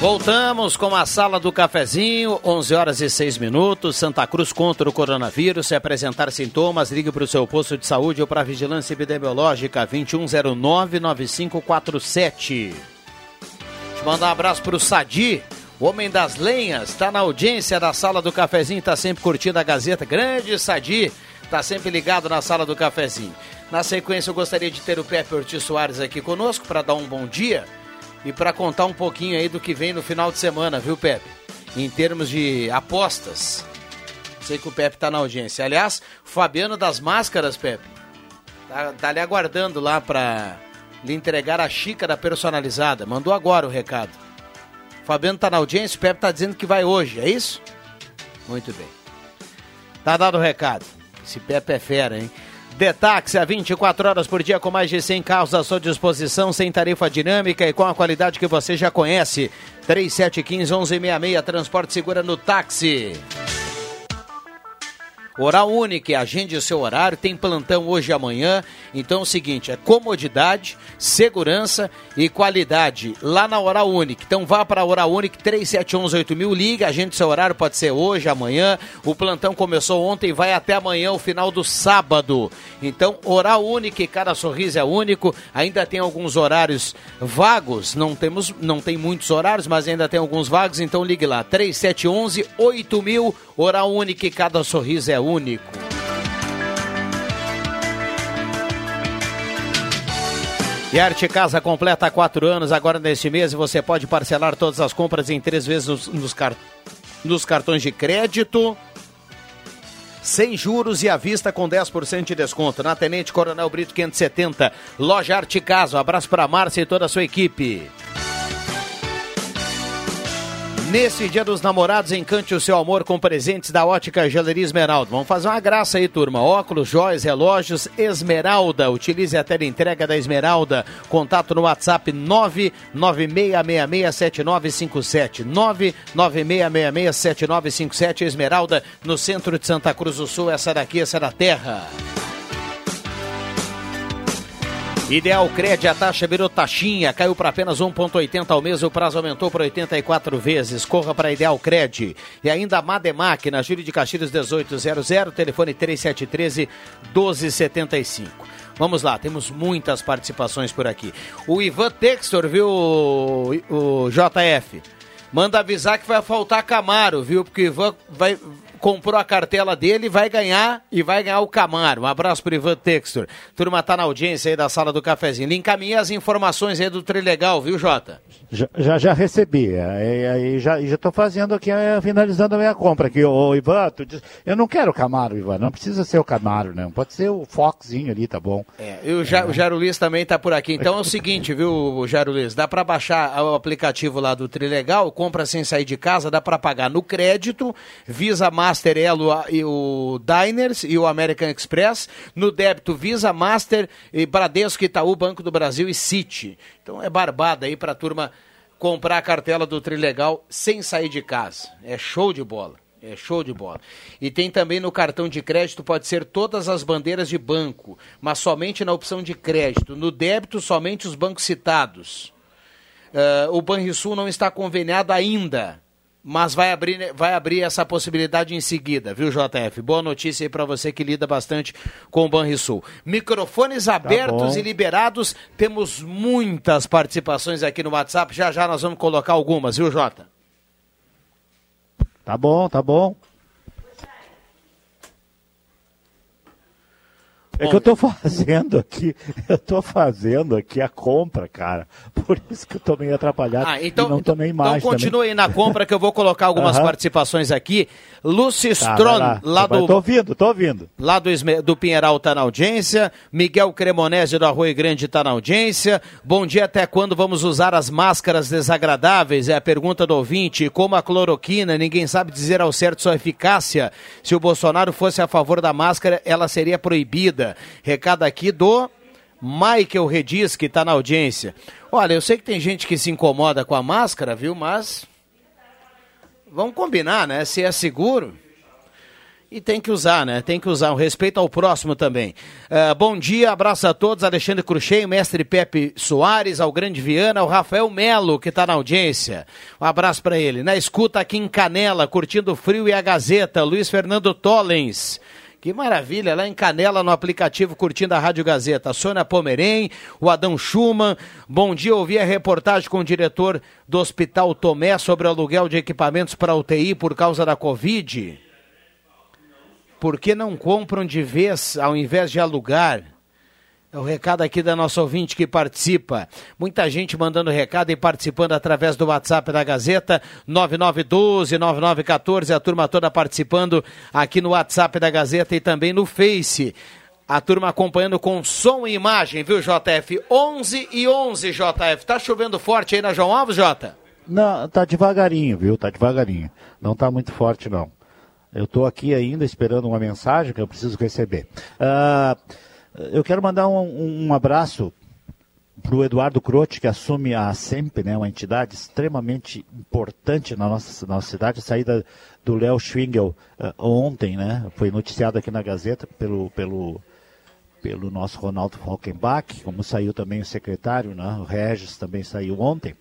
Voltamos com a sala do cafezinho, 11 horas e 6 minutos. Santa Cruz contra o coronavírus. Se apresentar sintomas, ligue para o seu posto de saúde ou para a vigilância epidemiológica 2109-9547. Deixa eu mandar um abraço para o Sadi, o homem das lenhas. Está na audiência da sala do cafezinho, está sempre curtindo a Gazeta. Grande Sadi, está sempre ligado na sala do cafezinho. Na sequência, eu gostaria de ter o Pepe Ortiz Soares aqui conosco para dar um bom dia e para contar um pouquinho aí do que vem no final de semana, viu, Pepe? Em termos de apostas. Sei que o Pepe tá na audiência. Aliás, o Fabiano das Máscaras, Pepe, tá, tá ali aguardando lá pra lhe entregar a xícara personalizada. Mandou agora o recado. Fabiano tá na audiência, o Pepe tá dizendo que vai hoje, é isso? Muito bem. Tá dado o recado. Esse Pepe é fera, hein? Detaxe a 24 horas por dia com mais de 100 carros à sua disposição, sem tarifa dinâmica e com a qualidade que você já conhece. 3715-1166, transporte segura no táxi. Oral Unique, agende o seu horário, tem plantão hoje e amanhã. Então é o seguinte, é comodidade, segurança e qualidade lá na Oral Unique. Então vá para a Oral Unique 37118000, liga, agende seu horário, pode ser hoje, amanhã. O plantão começou ontem, vai até amanhã, o final do sábado. Então Oral Unique, cada sorriso é único. Ainda tem alguns horários vagos, não temos, não tem muitos horários, mas ainda tem alguns vagos, então ligue lá 3711 8000, Oral Unique, cada sorriso é único. E Arte Casa completa quatro anos agora neste mês e você pode parcelar todas as compras em três vezes nos, nos, car... nos cartões de crédito. Sem juros e à vista com 10% de desconto. Na Tenente Coronel Brito 570. Loja Arte Casa. Um abraço para Márcia e toda a sua equipe. Nesse dia dos namorados, encante o seu amor com presentes da Ótica Galeria Esmeralda. Vamos fazer uma graça aí, turma. Óculos, joias, relógios, Esmeralda. Utilize a entrega da Esmeralda. Contato no WhatsApp 996667957. 996667957. Esmeralda, no centro de Santa Cruz do Sul. Essa daqui, essa é da terra. Ideal Cred, a taxa virou taxinha, caiu para apenas 1,80 ao mês, o prazo aumentou para 84 vezes. Corra para Ideal Cred. E ainda a Mademac, na Júlio de Castilhos 1800, telefone 3713 1275. Vamos lá, temos muitas participações por aqui. O Ivan Textor, viu, o JF? Manda avisar que vai faltar Camaro, viu? Porque o Ivan vai, comprou a cartela dele, vai ganhar e vai ganhar o Camaro. Um abraço pro Ivan Textor. Turma tá na audiência aí da sala do cafezinho. Lhe encaminhei as informações aí do Trilegal, viu, Jota? Já, já, já recebi. Aí, aí já estou fazendo aqui, é, finalizando a minha compra aqui. Ô, Ivan, tu diz, eu não quero o Camaro, Ivan. Não precisa ser o Camaro, não. Pode ser o Foxzinho ali, tá bom. É, e o, ja, o Jairo Luiz também tá por aqui. Então é o seguinte, viu, Jairo Luiz? Dá para baixar o aplicativo lá do Trilegal, compra sem sair de casa, dá para pagar no crédito, Visa Master Elo e o Diners e o American Express, no débito Visa Master e Bradesco, Itaú, Banco do Brasil e City. Então é barbada aí para a turma comprar a cartela do Trilegal sem sair de casa. É show de bola. É show de bola. E tem também no cartão de crédito, pode ser todas as bandeiras de banco, mas somente na opção de crédito. No débito, somente os bancos citados. Uh, o Banrisul não está conveniado ainda, mas vai abrir, vai abrir essa possibilidade em seguida, viu, JF? Boa notícia aí para você que lida bastante com o Banrisul. Microfones abertos bom. e liberados, temos muitas participações aqui no WhatsApp, já já nós vamos colocar algumas, viu, Jota? Tá bom, tá bom. É que eu tô fazendo aqui, eu tô fazendo aqui a compra, cara. Por isso que eu tô meio atrapalhado Ah, então, não tomei imagem então continue aí na compra que eu vou colocar algumas Aham. participações aqui. Lúcio Tá, lá. lá do... Tô ouvindo, tô ouvindo. Lá do, do Pinheiral tá na audiência. Miguel Cremonese do Arroio Grande tá na audiência. Bom dia, até quando vamos usar as máscaras desagradáveis? É a pergunta do ouvinte. Como a cloroquina, ninguém sabe dizer ao certo sua eficácia. Se o Bolsonaro fosse a favor da máscara, ela seria proibida. Recado aqui do Michael Rediz, que tá na audiência. Olha, eu sei que tem gente que se incomoda com a máscara, viu? Mas vamos combinar, né? Se é seguro. E tem que usar, né? Tem que usar. O respeito ao próximo também. Ah, bom dia, abraço a todos. Alexandre Cruxem, mestre Pepe Soares, ao Grande Viana, ao Rafael Melo, que está na audiência. Um abraço para ele. Na escuta aqui em Canela, curtindo o frio e a Gazeta. Luiz Fernando Tollens. Que maravilha, lá em Canela, no aplicativo Curtindo a Rádio Gazeta. Sônia Pomerém, o Adão Schumann. Bom dia, ouvi a reportagem com o diretor do Hospital Tomé sobre aluguel de equipamentos para UTI por causa da Covid. Por que não compram de vez ao invés de alugar? É o recado aqui da nossa ouvinte que participa. Muita gente mandando recado e participando através do WhatsApp da Gazeta, 9912-9914. A turma toda participando aqui no WhatsApp da Gazeta e também no Face. A turma acompanhando com som e imagem, viu, JF? 11 e 11, JF. Tá chovendo forte aí na João Alves, Jota? Não, tá devagarinho, viu? Tá devagarinho. Não tá muito forte, não. Eu estou aqui ainda esperando uma mensagem que eu preciso receber. Uh, eu quero mandar um, um abraço para o Eduardo Croce, que assume a SEMP, né, uma entidade extremamente importante na nossa, na nossa cidade. A saída do Léo Schwingel uh, ontem, né, foi noticiado aqui na Gazeta pelo, pelo, pelo nosso Ronaldo Falkenbach, como saiu também o secretário, né, o Regis também saiu ontem.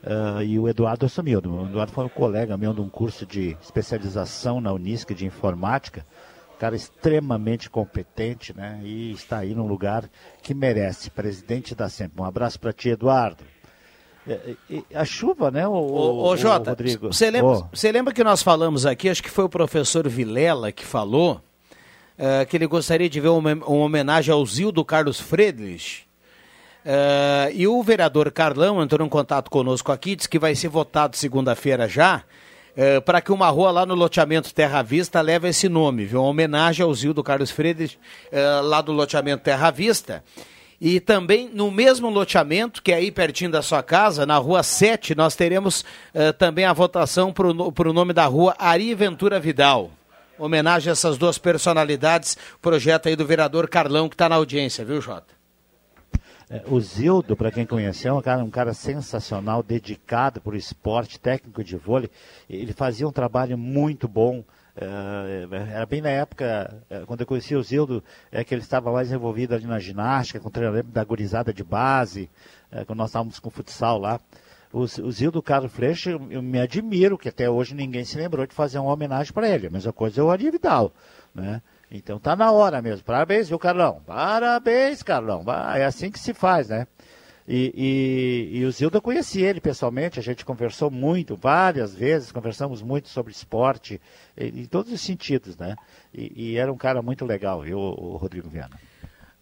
Uh, e o Eduardo assumiu. O Eduardo foi um colega meu de um curso de especialização na Unisc de informática cara extremamente competente, né? E está aí num lugar que merece. Presidente da sempre. Um abraço para ti, Eduardo. É, a chuva, né, o, ô, ô, Jota, Rodrigo? Você lembra, oh. lembra que nós falamos aqui, acho que foi o professor Vilela que falou, uh, que ele gostaria de ver uma, uma homenagem ao Zildo Carlos Friedrich. Uh, e o vereador Carlão entrou em contato conosco aqui, disse que vai ser votado segunda-feira já, é, para que uma rua lá no loteamento Terra Vista leve esse nome, viu? Uma homenagem ao Zildo Carlos Friedrich, é, lá do loteamento Terra Vista. E também no mesmo loteamento, que é aí pertinho da sua casa, na rua 7, nós teremos é, também a votação para o nome da rua Ari Ventura Vidal. Homenagem a essas duas personalidades, projeto aí do vereador Carlão, que está na audiência, viu, Jota? É, o Zildo, para quem conheceu, é um cara, um cara sensacional, dedicado para o esporte, técnico de vôlei. Ele fazia um trabalho muito bom. Uh, era bem na época, quando eu conheci o Zildo, é que ele estava mais envolvido ali na ginástica, com o treinamento da gurizada de base, quando nós estávamos com futsal lá. O, o Zildo Carlos Freixo, eu, me admiro que até hoje ninguém se lembrou de fazer uma homenagem para ele. A mesma coisa é o Ari Vidal, né? Então tá na hora mesmo. Parabéns, viu, Carlão? Parabéns, Carlão. É assim que se faz, né? E, e, e o Zilda conhecia ele pessoalmente, a gente conversou muito, várias vezes, conversamos muito sobre esporte, em, em todos os sentidos, né? E, e, era um cara muito legal, viu, o Rodrigo Viana.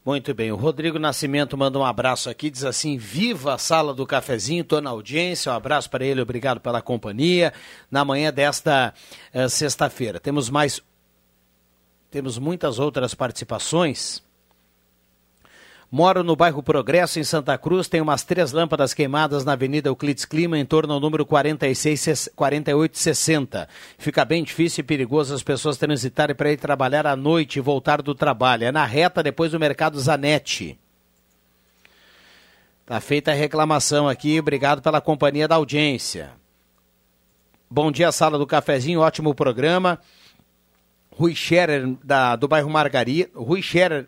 Muito bem, o Rodrigo Nascimento manda um abraço aqui, diz assim: Viva a sala do cafezinho, estou na audiência. Um abraço para ele, obrigado pela companhia. Na manhã desta uh, sexta-feira. Temos mais temos muitas outras participações. Moro no bairro Progresso, em Santa Cruz. Tem umas três lâmpadas queimadas na Avenida Euclides Clima, em torno ao número 46, 4860. Fica bem difícil e perigoso as pessoas transitarem para ir trabalhar à noite e voltar do trabalho. É na reta depois do Mercado Zanetti. Tá feita a reclamação aqui. Obrigado pela companhia da audiência. Bom dia, sala do cafezinho. Ótimo programa. Rui Scherer, da, do bairro Margarida. Rui Scherer,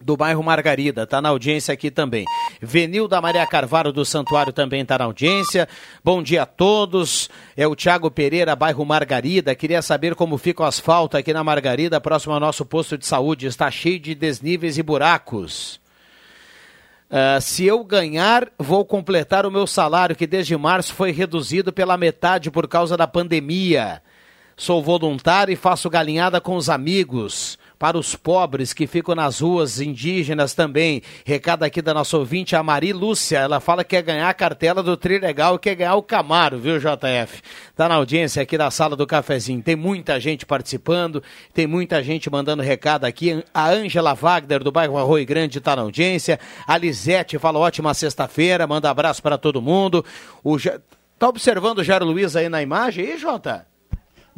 do bairro Margarida, está na audiência aqui também. Venil da Maria Carvalho do Santuário também está na audiência. Bom dia a todos. É o Tiago Pereira, bairro Margarida. Queria saber como fica o asfalto aqui na Margarida, próximo ao nosso posto de saúde. Está cheio de desníveis e buracos. Uh, se eu ganhar, vou completar o meu salário, que desde março foi reduzido pela metade por causa da pandemia. Sou voluntário e faço galinhada com os amigos. Para os pobres que ficam nas ruas indígenas também. Recado aqui da nossa ouvinte, a Mari Lúcia. Ela fala que quer ganhar a cartela do Trilegal e quer ganhar o Camaro, viu, JF? Tá na audiência aqui da sala do cafezinho. Tem muita gente participando, tem muita gente mandando recado aqui. A Ângela Wagner, do bairro Arroio Grande, tá na audiência. A Lisete fala ótima sexta-feira, manda abraço para todo mundo. O... Tá observando o Jairo Luiz aí na imagem aí, Jota?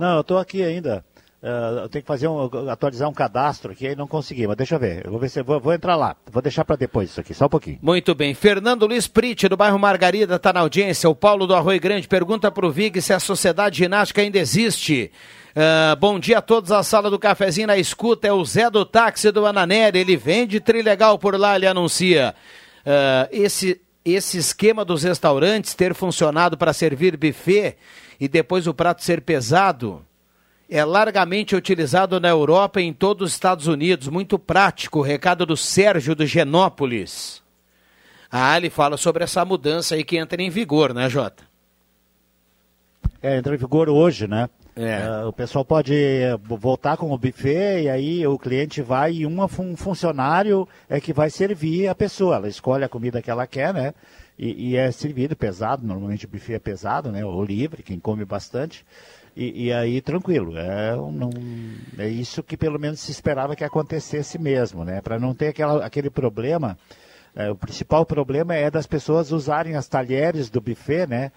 Não, eu estou aqui ainda. Uh, eu tenho que fazer um, atualizar um cadastro aqui, aí não consegui, mas deixa eu ver. Eu vou ver se vou, vou entrar lá. Vou deixar para depois isso aqui, só um pouquinho. Muito bem. Fernando Luiz Prite, do bairro Margarida, está na audiência. O Paulo do Arroio Grande pergunta para o Vig se a sociedade ginástica ainda existe. Uh, bom dia a todos, a sala do cafezinho na escuta. É o Zé do táxi do Ananeri. Ele vende trilegal por lá, ele anuncia. Uh, esse, esse esquema dos restaurantes ter funcionado para servir buffet e depois o prato ser pesado, é largamente utilizado na Europa e em todos os Estados Unidos. Muito prático. O recado do Sérgio do Genópolis. Ah, ele fala sobre essa mudança aí que entra em vigor, né, Jota? É, entra em vigor hoje, né? É. Uh, o pessoal pode voltar com o buffet e aí o cliente vai e um funcionário é que vai servir a pessoa. Ela escolhe a comida que ela quer, né? E, e é servido pesado, normalmente o buffet é pesado, né? Ou livre, quem come bastante. E, e, aí tranquilo. É, não, é isso que pelo menos se esperava que acontecesse mesmo, né? Para não ter aquela, aquele problema. É, o principal problema é das pessoas usarem as talheres do buffet, né?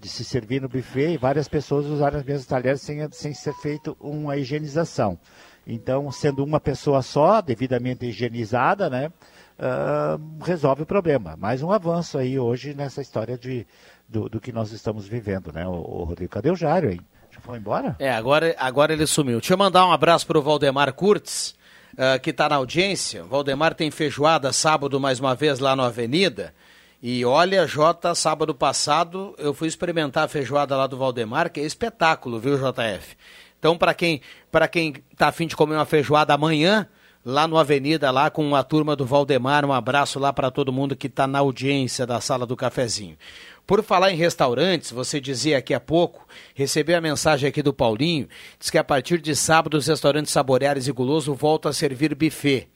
De se servir no buffet e várias pessoas usarem as mesmas talheres sem, sem ser feito uma higienização. Então, sendo uma pessoa só, devidamente higienizada, né? Uh, resolve o problema. Mais um avanço aí hoje nessa história de, do, do que nós estamos vivendo, né? O, o Rodrigo, cadê o Jairo, hein? Já foi embora? É, agora, agora ele sumiu. Deixa eu mandar um abraço para o Valdemar Kurtz, uh, que está na audiência. O Valdemar tem feijoada sábado mais uma vez lá no Avenida. E olha, Jota, sábado passado eu fui experimentar a feijoada lá do Valdemar, que é espetáculo, viu, JF? Então, para quem para quem tá afim de comer uma feijoada amanhã, lá no Avenida, lá com a turma do Valdemar, um abraço lá para todo mundo que está na audiência da sala do cafezinho. Por falar em restaurantes, você dizia aqui há pouco, recebi a mensagem aqui do Paulinho, diz que a partir de sábado os restaurantes Saboreares e Guloso voltam a servir buffet.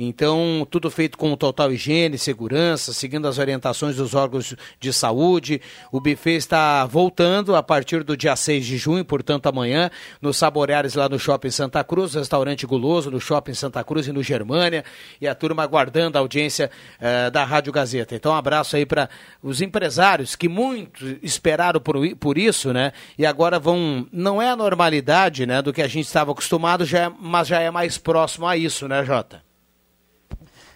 Então, tudo feito com total higiene, segurança, seguindo as orientações dos órgãos de saúde. O buffet está voltando a partir do dia 6 de junho, portanto, amanhã, nos Saboreares lá no Shopping Santa Cruz, restaurante guloso no Shopping Santa Cruz e no Germânia. E a turma aguardando a audiência eh, da Rádio Gazeta. Então, um abraço aí para os empresários que muito esperaram por, por isso, né? E agora vão. Não é a normalidade, né, do que a gente estava acostumado, já é, mas já é mais próximo a isso, né, Jota?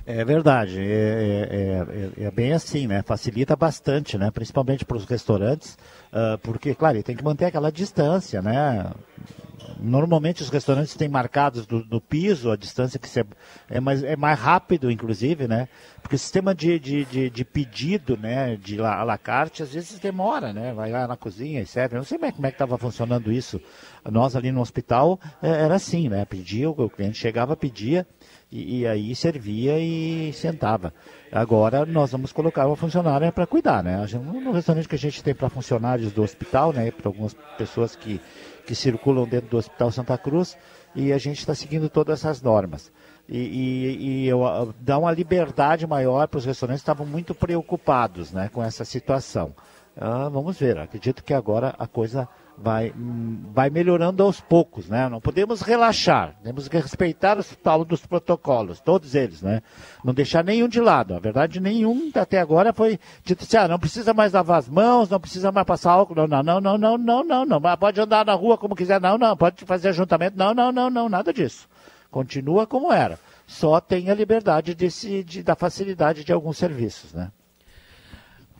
É verdade, é, é, é, é, bem assim, né? Facilita bastante, né? Principalmente para os restaurantes, uh, porque, claro, ele tem que manter aquela distância, né? Normalmente os restaurantes têm marcados do, do piso a distância que se, é, mais, é mais rápido, inclusive, né? Porque o sistema de, de, de, de pedido, né? De la, la carte, às vezes demora, né? Vai lá na cozinha e serve. Não sei como é que estava funcionando isso. Nós ali no hospital é, era assim, né? Pedia, o cliente chegava, pedia e, e, aí servia e sentava. Agora nós vamos colocar uma funcionária para cuidar, né? No restaurante que a gente tem para funcionários do hospital, né? Para algumas pessoas que, que circulam dentro do Hospital Santa Cruz, e a gente está seguindo todas essas normas. E, e, e eu, dá uma liberdade maior para os restaurantes que estavam muito preocupados né, com essa situação. Ah, vamos ver, acredito que agora a coisa vai, vai melhorando aos poucos, né? Não podemos relaxar, temos que respeitar os tal dos protocolos, todos eles, né? Não deixar nenhum de lado. A verdade, nenhum até agora foi dito assim, ah, não precisa mais lavar as mãos, não precisa mais passar álcool, não, não, não, não, não, não, não, não. Pode andar na rua como quiser, não, não, pode fazer ajuntamento, não, não, não, não, nada disso. Continua como era. Só tem a liberdade de se, de, da facilidade de alguns serviços, né?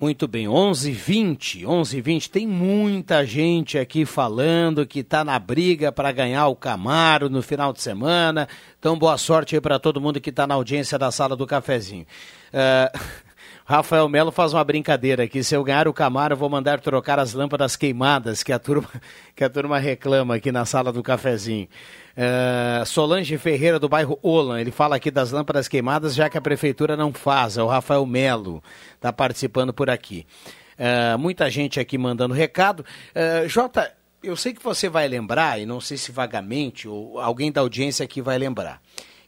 Muito bem, 11h20, 11h20, tem muita gente aqui falando que está na briga para ganhar o Camaro no final de semana. Então, boa sorte aí para todo mundo que está na audiência da sala do cafezinho. Uh, Rafael Melo faz uma brincadeira aqui. Se eu ganhar o Camaro, vou mandar trocar as lâmpadas queimadas que a turma, que a turma reclama aqui na sala do cafezinho. Uh, Solange Ferreira, do bairro Olan, ele fala aqui das lâmpadas queimadas, já que a prefeitura não faz. É o Rafael Melo, está participando por aqui. Uh, muita gente aqui mandando recado. Uh, Jota, eu sei que você vai lembrar, e não sei se vagamente, ou alguém da audiência aqui vai lembrar.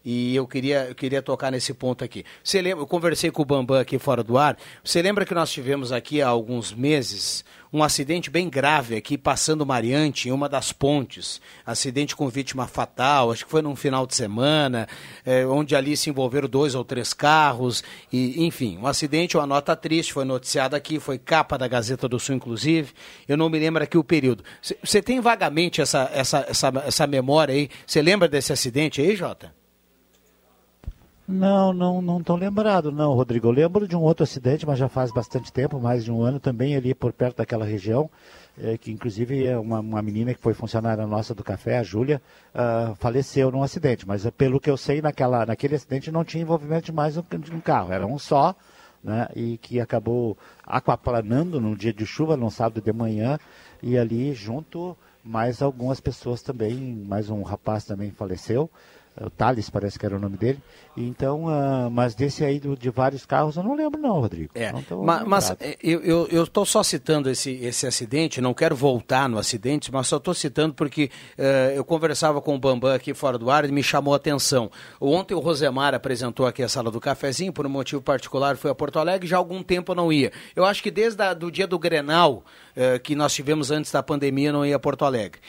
E eu queria, eu queria tocar nesse ponto aqui. Você lembra, eu conversei com o Bambam aqui fora do ar. Você lembra que nós tivemos aqui há alguns meses um acidente bem grave aqui passando Mariante em uma das pontes. Acidente com vítima fatal, acho que foi num final de semana, é, onde ali se envolveram dois ou três carros. e Enfim, um acidente, uma nota triste, foi noticiada aqui, foi capa da Gazeta do Sul, inclusive. Eu não me lembro aqui o período. Você tem vagamente essa, essa, essa, essa memória aí? Você lembra desse acidente aí, Jota? Não, não, não estou lembrado, não, Rodrigo. Eu lembro de um outro acidente, mas já faz bastante tempo, mais de um ano também ali por perto daquela região, é, que inclusive é uma, uma menina que foi funcionária nossa do café, a Júlia, uh, faleceu num acidente. Mas pelo que eu sei, naquela, naquele acidente não tinha envolvimento de mais um, de um carro, era um só, né, e que acabou aquaplanando num dia de chuva, num sábado de manhã, e ali junto mais algumas pessoas também, mais um rapaz também faleceu. O Thales parece que era o nome dele. Então, uh, mas desse aí do, de vários carros eu não lembro não, Rodrigo. É, mas, mas eu estou só citando esse, esse acidente, não quero voltar no acidente, mas só estou citando porque uh, eu conversava com o Bambam aqui fora do ar e me chamou a atenção. Ontem o Rosemar apresentou aqui a sala do cafezinho, por um motivo particular foi a Porto Alegre, já há algum tempo eu não ia. Eu acho que desde o dia do Grenal, uh, que nós tivemos antes da pandemia, não ia a Porto Alegre.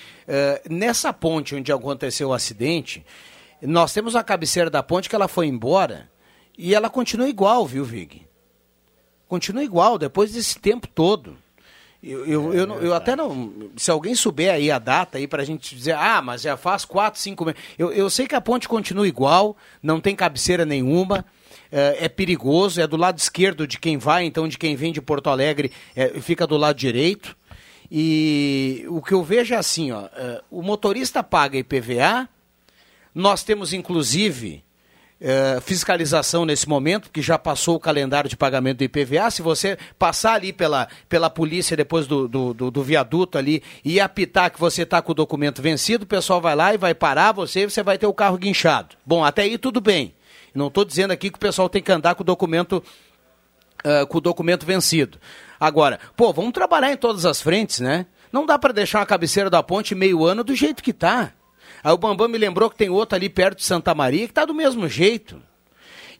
nessa ponte onde aconteceu o acidente, nós temos a cabeceira da ponte que ela foi embora e ela continua igual, viu, Vig? Continua igual, depois desse tempo todo. Eu, eu, é, eu, eu, até não. Se alguém souber aí a data aí para a gente dizer, ah, mas já faz quatro, cinco meses. Eu, eu sei que a ponte continua igual, não tem cabeceira nenhuma, é, é, perigoso, é do lado esquerdo de quem vai, então de quem vem de Porto Alegre é, fica do lado direito. E o que eu vejo é assim, ó, é, o motorista paga IPVA, nós temos, inclusive, eh, fiscalização nesse momento, que já passou o calendário de pagamento do IPVA. Se você passar ali pela, pela polícia depois do, do, do, do viaduto ali e apitar que você está com o documento vencido, o pessoal vai lá e vai parar você e você vai ter o carro guinchado. Bom, até aí tudo bem. Não estou dizendo aqui que o pessoal tem que andar com o documento, uh, com o documento vencido. Agora, pô, vamos trabalhar em todas as frentes, né? Não dá para deixar a cabeceira da ponte meio ano do jeito que está. Aí o Bambam me lembrou que tem outro ali perto de Santa Maria que está do mesmo jeito.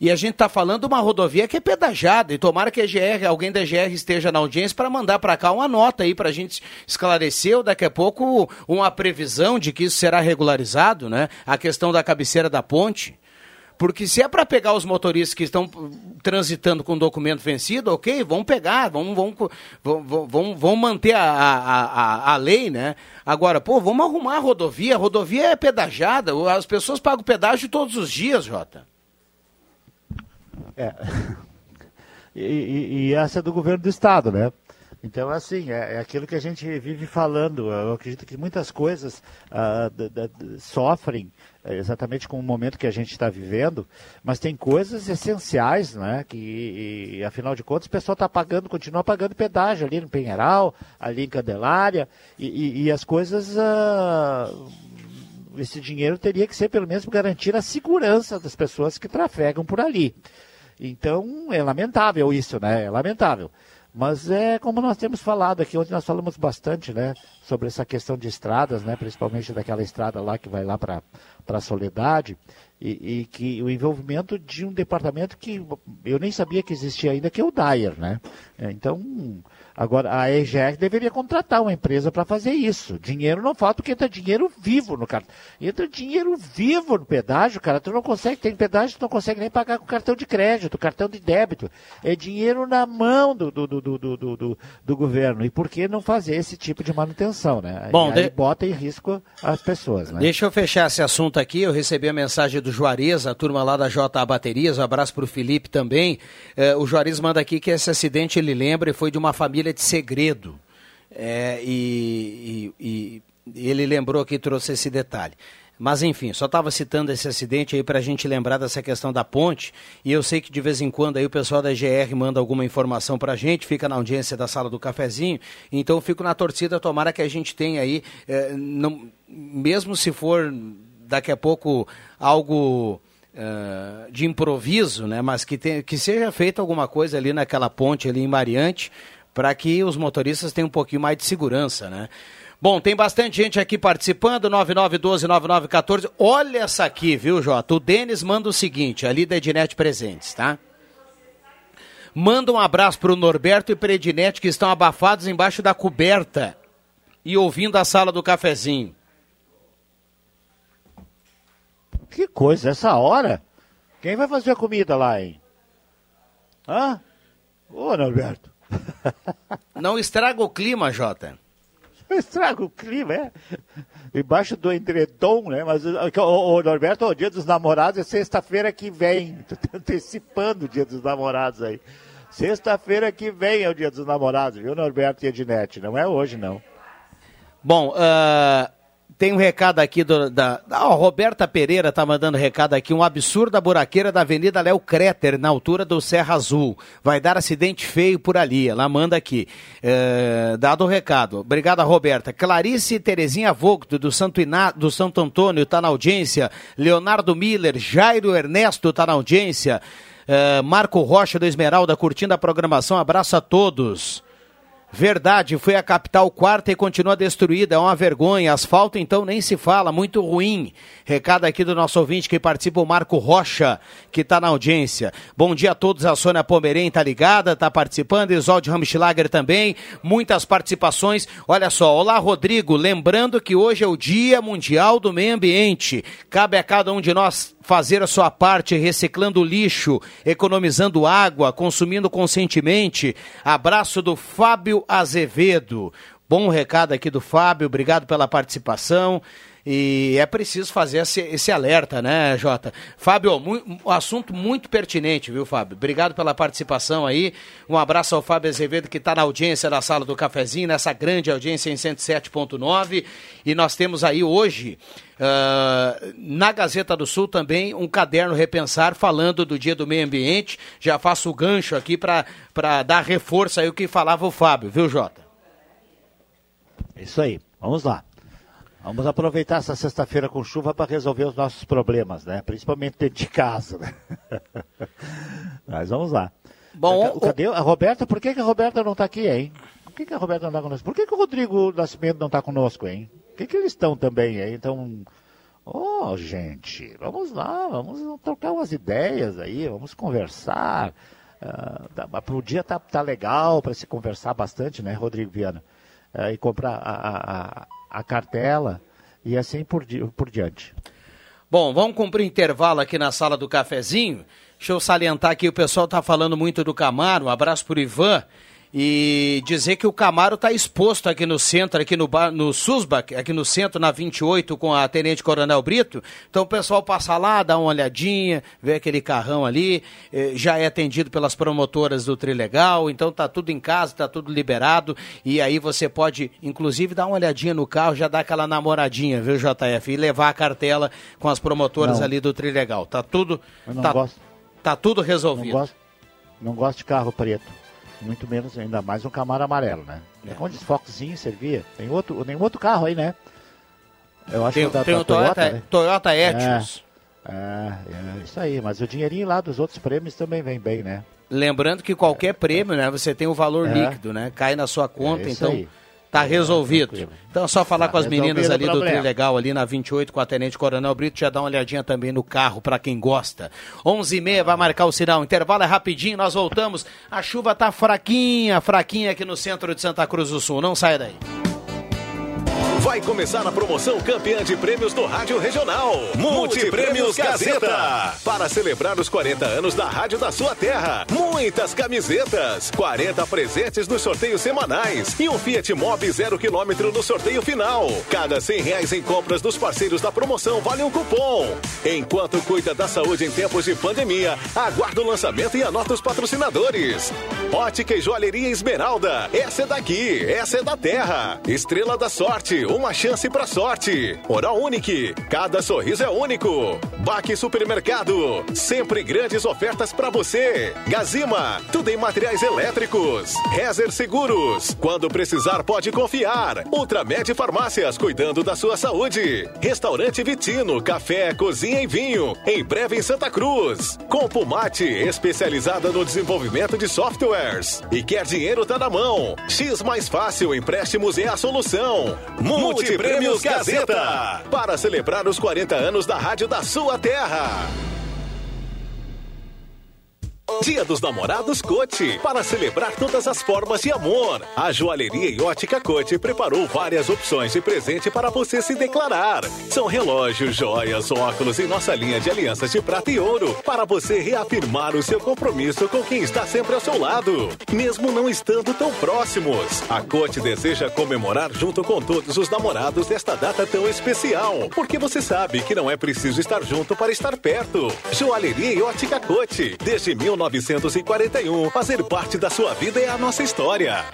E a gente está falando de uma rodovia que é pedajada. E tomara que a GR, alguém da GR esteja na audiência para mandar para cá uma nota aí para a gente esclarecer ou daqui a pouco uma previsão de que isso será regularizado, né? A questão da cabeceira da ponte. Porque se é para pegar os motoristas que estão transitando com documento vencido, ok, vamos pegar, vamos, vamos, vamos, vamos manter a, a, a, a lei, né? Agora, pô, vamos arrumar a rodovia, a rodovia é pedajada, as pessoas pagam pedágio todos os dias, Jota. É. E, e, e essa é do governo do estado, né? Então, assim, é, é, aquilo que a gente vive falando. Eu acredito que muitas coisas uh, sofrem é, exatamente com o momento que a gente está vivendo, mas tem coisas essenciais, né? Que, e, afinal de contas, o pessoal está pagando, continua pagando pedágio ali no Penheiral, ali em Candelária, e, e, e as coisas. Uh, esse dinheiro teria que ser pelo menos garantir a segurança das pessoas que trafegam por ali. Então, é lamentável isso, né? É lamentável. Mas é como nós temos falado aqui, ontem nós falamos bastante, né, sobre essa questão de estradas, né, principalmente daquela estrada lá que vai lá para a Soledade, e, e, que o envolvimento de um departamento que eu nem sabia que existia ainda, que é o Dyer, né? É, então, Agora, a EGR deveria contratar uma empresa para fazer isso. Dinheiro não falta, porque entra dinheiro vivo no cartão. Entra dinheiro vivo no pedágio, cara. Tu não consegue, tem pedágio, tu não consegue nem pagar com cartão de crédito, cartão de débito. É dinheiro na mão do, do, do, do, do, governo. E por que não fazer esse tipo de manutenção, né? Bom, e aí de... bota em risco as pessoas, né? Deixa eu fechar esse assunto aqui. Eu recebi a mensagem do Juarez, a turma lá da JA Baterias. Um abraço para o Felipe também. É, o Juarez manda aqui que esse acidente, ele lembra, foi de uma família de segredo. É, e, e, e, ele lembrou que trouxe esse detalhe. Mas enfim, só estava citando esse acidente aí para a gente lembrar dessa questão da ponte. E eu sei que de vez em quando aí o pessoal da GR manda alguma informação para a gente, fica na audiência da sala do cafezinho. Então fico na torcida, tomara que a gente tenha aí, é, não, mesmo se for daqui a pouco algo uh, de improviso, né? Mas que, tem, que seja feita alguma coisa ali naquela ponte ali em Mariante para que os motoristas tenham um pouquinho mais de segurança, né? Bom, tem bastante gente aqui participando, 9912-9914. Olha essa aqui, viu, Jota? O Denis manda o seguinte, ali da Ednet Presentes, tá? Manda um abraço para o Norberto e para Ednet que estão abafados embaixo da coberta e ouvindo a sala do cafezinho. Que coisa, essa hora? Quem vai fazer a comida lá, hein? Hã? Ô, Norberto. Não estraga o clima, Jota. Estraga o clima, é. Embaixo do edredom, né? Mas o, o Norberto, o dia dos namorados é sexta-feira que vem. Tô antecipando o dia dos namorados aí. Sexta-feira que vem é o dia dos namorados, viu, Norberto e Ednete? Não é hoje, não. Bom, uh, Tem um recado aqui do, da. Roberta Pereira tá mandando recado aqui. Um absurdo da buraqueira da Avenida Léo Créter, na altura do Serra Azul. Vai dar acidente feio por ali. Ela manda aqui. É, dado o recado. Obrigada, Roberta. Clarice Terezinha Vogto, do Santo, Iná, do Santo Antônio, tá na audiência. Leonardo Miller, Jairo Ernesto tá na audiência. É, Marco Rocha do Esmeralda curtindo a programação. Abraço a todos. Verdade, foi a capital quarta e continua destruída, é uma vergonha. Asfalto então nem se fala, muito ruim. Recado aqui do nosso ouvinte que participa, o Marco Rocha, que está na audiência. Bom dia a todos, a Sônia Pomerém está ligada, está participando, Isolde Ramschlager também, muitas participações. Olha só, olá Rodrigo, lembrando que hoje é o Dia Mundial do Meio Ambiente. Cabe a cada um de nós fazer a sua parte reciclando lixo, economizando água, consumindo conscientemente. Abraço do Fábio Azevedo. Bom recado aqui do Fábio, obrigado pela participação. E é preciso fazer esse, esse alerta, né, Jota? Fábio, um assunto muito pertinente, viu, Fábio? Obrigado pela participação aí. Um abraço ao Fábio Azevedo, que está na audiência da sala do cafezinho, nessa grande audiência em 107.9. E nós temos aí hoje, uh, na Gazeta do Sul, também um caderno Repensar, falando do Dia do Meio Ambiente. Já faço o gancho aqui para dar reforço aí o que falava o Fábio, viu, Jota? É isso aí. Vamos lá. Vamos aproveitar essa sexta-feira com chuva para resolver os nossos problemas, né? Principalmente dentro de casa. Né? Mas vamos lá. Bom, cadê a Roberta? Por que, que a Roberta não está aqui, hein? Por que, que a Roberta não está conosco? Por que, que o Rodrigo Nascimento não está conosco, hein? Por que, que eles estão também, hein? Então, oh, gente, vamos lá, vamos trocar umas ideias aí, vamos conversar. Uh, para o dia tá, tá legal para se conversar bastante, né, Rodrigo Viana? Uh, e comprar a, a a cartela e assim por, di por diante. Bom, vamos cumprir intervalo aqui na sala do cafezinho. Deixa eu salientar que o pessoal está falando muito do Camaro. Um abraço para o Ivan e dizer que o Camaro está exposto aqui no centro, aqui no, no Susbach, aqui no centro, na 28, com a Tenente Coronel Brito. Então o pessoal passa lá, dá uma olhadinha, vê aquele carrão ali, eh, já é atendido pelas promotoras do Trilegal, então tá tudo em casa, tá tudo liberado, e aí você pode, inclusive, dar uma olhadinha no carro, já dar aquela namoradinha, viu, JF? E levar a cartela com as promotoras não. ali do Trilegal. Tá tudo. Eu não tá, gosto. tá tudo resolvido. Não gosto, não gosto de carro preto. Muito menos, ainda mais um Camaro amarelo, né? É. Com desfoquezinho servia. Tem outro, nenhum outro carro aí, né? Eu acho tem, que é da, tem da o Toyota, Toyota, né? Toyota Etios. É, é, é, isso aí. Mas o dinheirinho lá dos outros prêmios também vem bem, né? Lembrando que qualquer prêmio, né? Você tem o valor é. líquido, né? Cai na sua conta, então... Aí. Tá resolvido. Então é só falar tá com as meninas ali do Trilegal, ali na 28, com a Tenente Coronel Brito, já dá uma olhadinha também no carro, para quem gosta. 11 h 30 vai marcar o sinal. Intervalo é rapidinho, nós voltamos. A chuva tá fraquinha, fraquinha aqui no centro de Santa Cruz do Sul. Não saia daí. Vai começar a promoção campeã de prêmios do Rádio Regional. Multiprêmios Gazeta. Para celebrar os 40 anos da Rádio da sua terra. Muitas camisetas, 40 presentes nos sorteios semanais e um Fiat Mobi 0 km no sorteio final. Cada 100 reais em compras dos parceiros da promoção vale um cupom. Enquanto cuida da saúde em tempos de pandemia, aguarda o lançamento e anota os patrocinadores. Ótica e Joalheria Esmeralda. Essa é daqui, essa é da terra. Estrela da Sorte, uma chance pra sorte. Oral Unique, cada sorriso é único. Baque Supermercado, sempre grandes ofertas para você. Gazima, tudo em materiais elétricos. Rezer Seguros, quando precisar pode confiar. Ultramed Farmácias, cuidando da sua saúde. Restaurante Vitino, café, cozinha e vinho. Em breve em Santa Cruz. Compumate, especializada no desenvolvimento de softwares. E quer dinheiro tá na mão. X mais fácil, empréstimos é a solução. Multiprêmios Gazeta. Para celebrar os 40 anos da rádio da sua terra. Dia dos Namorados Cote, para celebrar todas as formas de amor. A joalheria e ótica Cote preparou várias opções de presente para você se declarar. São relógios, joias, óculos e nossa linha de alianças de prata e ouro, para você reafirmar o seu compromisso com quem está sempre ao seu lado, mesmo não estando tão próximos. A Cote deseja comemorar junto com todos os namorados desta data tão especial, porque você sabe que não é preciso estar junto para estar perto. Joalheria e ótica Cote, desde 19 1941. Fazer parte da sua vida é a nossa história.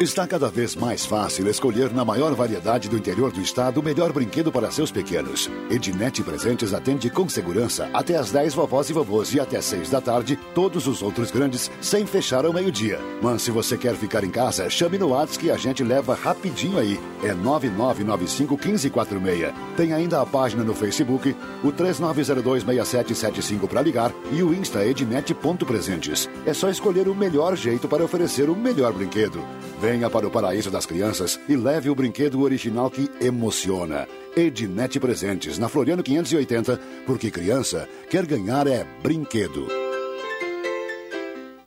Está cada vez mais fácil escolher na maior variedade do interior do estado o melhor brinquedo para seus pequenos. Ednet Presentes atende com segurança até às 10 vovós e vovôs e até 6 da tarde todos os outros grandes sem fechar ao meio-dia. Mas se você quer ficar em casa, chame no WhatsApp que a gente leva rapidinho aí. É 9995 1546. Tem ainda a página no Facebook, o 39026775 para ligar e o Insta ednet.presentes. É só escolher o melhor jeito para oferecer o melhor brinquedo. Venha para o paraíso das crianças e leve o brinquedo original que emociona. Ednet Presentes, na Floriano 580, porque criança quer ganhar é brinquedo.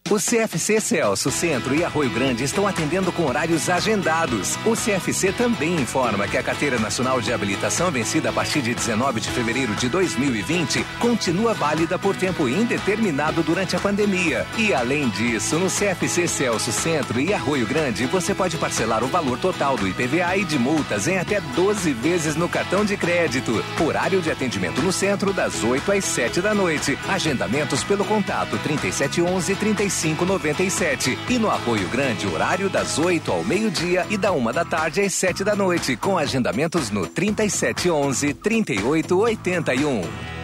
O CFC Celso Centro e Arroio Grande estão atendendo com horários agendados. O CFC também informa que a Carteira Nacional de Habilitação vencida a partir de 19 de fevereiro de 2020 continua válida por tempo indeterminado durante a pandemia. E além disso, no CFC Celso Centro e Arroio Grande, você pode parcelar o valor total do IPVA e de multas em até 12 vezes no cartão de crédito. Horário de atendimento no centro das 8 às 7 da noite. Agendamentos pelo contato 3711 35 3597. E no Arroio Grande, horário das 8 ao meio-dia e da uma da tarde às 7 da noite, com agendamentos no 3711 3881.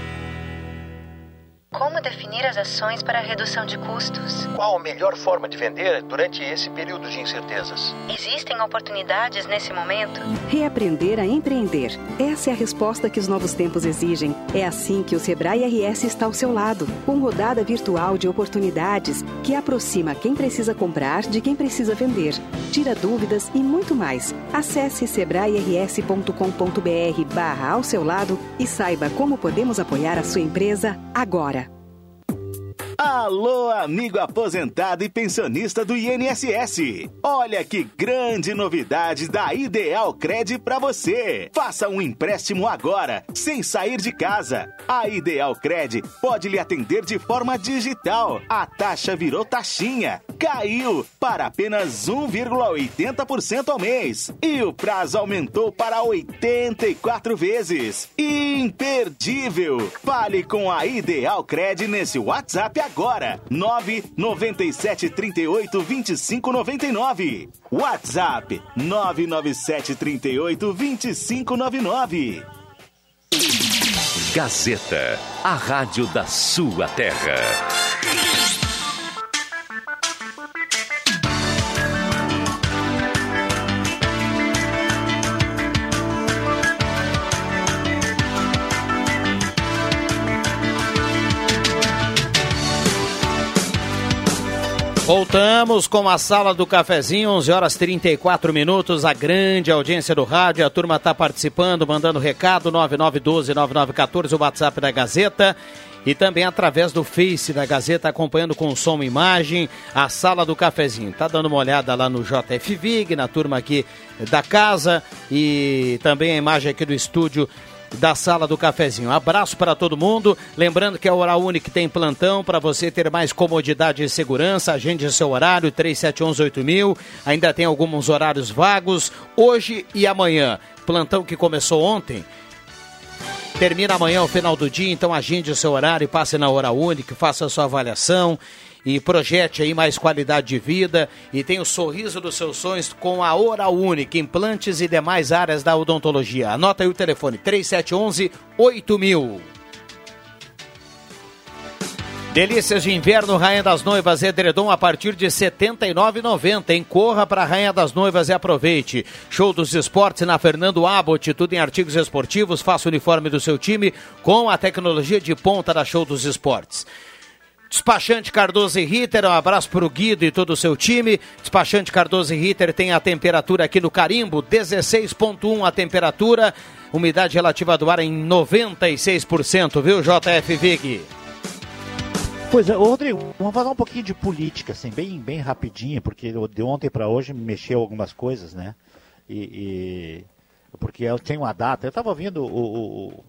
Como definir as ações para a redução de custos? Qual a melhor forma de vender durante esse período de incertezas? Existem oportunidades nesse momento? Reaprender a empreender. Essa é a resposta que os novos tempos exigem. É assim que o Sebrae RS está ao seu lado, com rodada virtual de oportunidades que aproxima quem precisa comprar de quem precisa vender, tira dúvidas e muito mais. Acesse sebrae-rs.com.br barra ao seu lado e saiba como podemos apoiar a sua empresa agora. Alô, amigo aposentado e pensionista do INSS. Olha que grande novidade da Ideal Cred para você. Faça um empréstimo agora, sem sair de casa. A Ideal Cred pode lhe atender de forma digital. A taxa virou taxinha. Caiu para apenas 1,80% ao mês. E o prazo aumentou para 84 vezes. Imperdível. Fale com a Ideal Cred nesse WhatsApp agora. 997 38 25 99. WhatsApp 997 38 25 99. Gazeta, a rádio da sua terra. Voltamos com a sala do cafezinho, 11 horas 34 minutos. A grande audiência do rádio, a turma está participando, mandando recado: 9912-9914, o WhatsApp da Gazeta. E também através do Face da Gazeta, acompanhando com som e imagem a sala do cafezinho. Tá dando uma olhada lá no JF Vig, na turma aqui da casa e também a imagem aqui do estúdio da sala do cafezinho. Abraço para todo mundo. Lembrando que a Oral Unique tem plantão para você ter mais comodidade e segurança. Agende seu horário 37118000. Ainda tem alguns horários vagos hoje e amanhã. Plantão que começou ontem. Termina amanhã ao final do dia, então agende o seu horário, passe na Oral Unique, faça a sua avaliação e projete aí mais qualidade de vida e tenha o sorriso dos seus sonhos com a Oral Única, implantes e demais áreas da odontologia. Anota aí o telefone 3711 8000. Delícias de inverno, Rainha das Noivas, Edredom a partir de R$ 79,90. Corra para Rainha das Noivas e aproveite. Show dos esportes na Fernando Abbott, tudo em artigos esportivos. Faça o uniforme do seu time com a tecnologia de ponta da Show dos Esportes. Despachante Cardoso e Ritter, um abraço para o Guido e todo o seu time. Despachante Cardoso e Ritter tem a temperatura aqui no Carimbo, 16,1 a temperatura. Umidade relativa do ar em 96%, viu, JF Vig? Pois é, Rodrigo, vamos falar um pouquinho de política, assim, bem, bem rapidinho, porque de ontem para hoje mexeu algumas coisas, né? E, e porque eu tenho uma data, eu estava ouvindo o, o,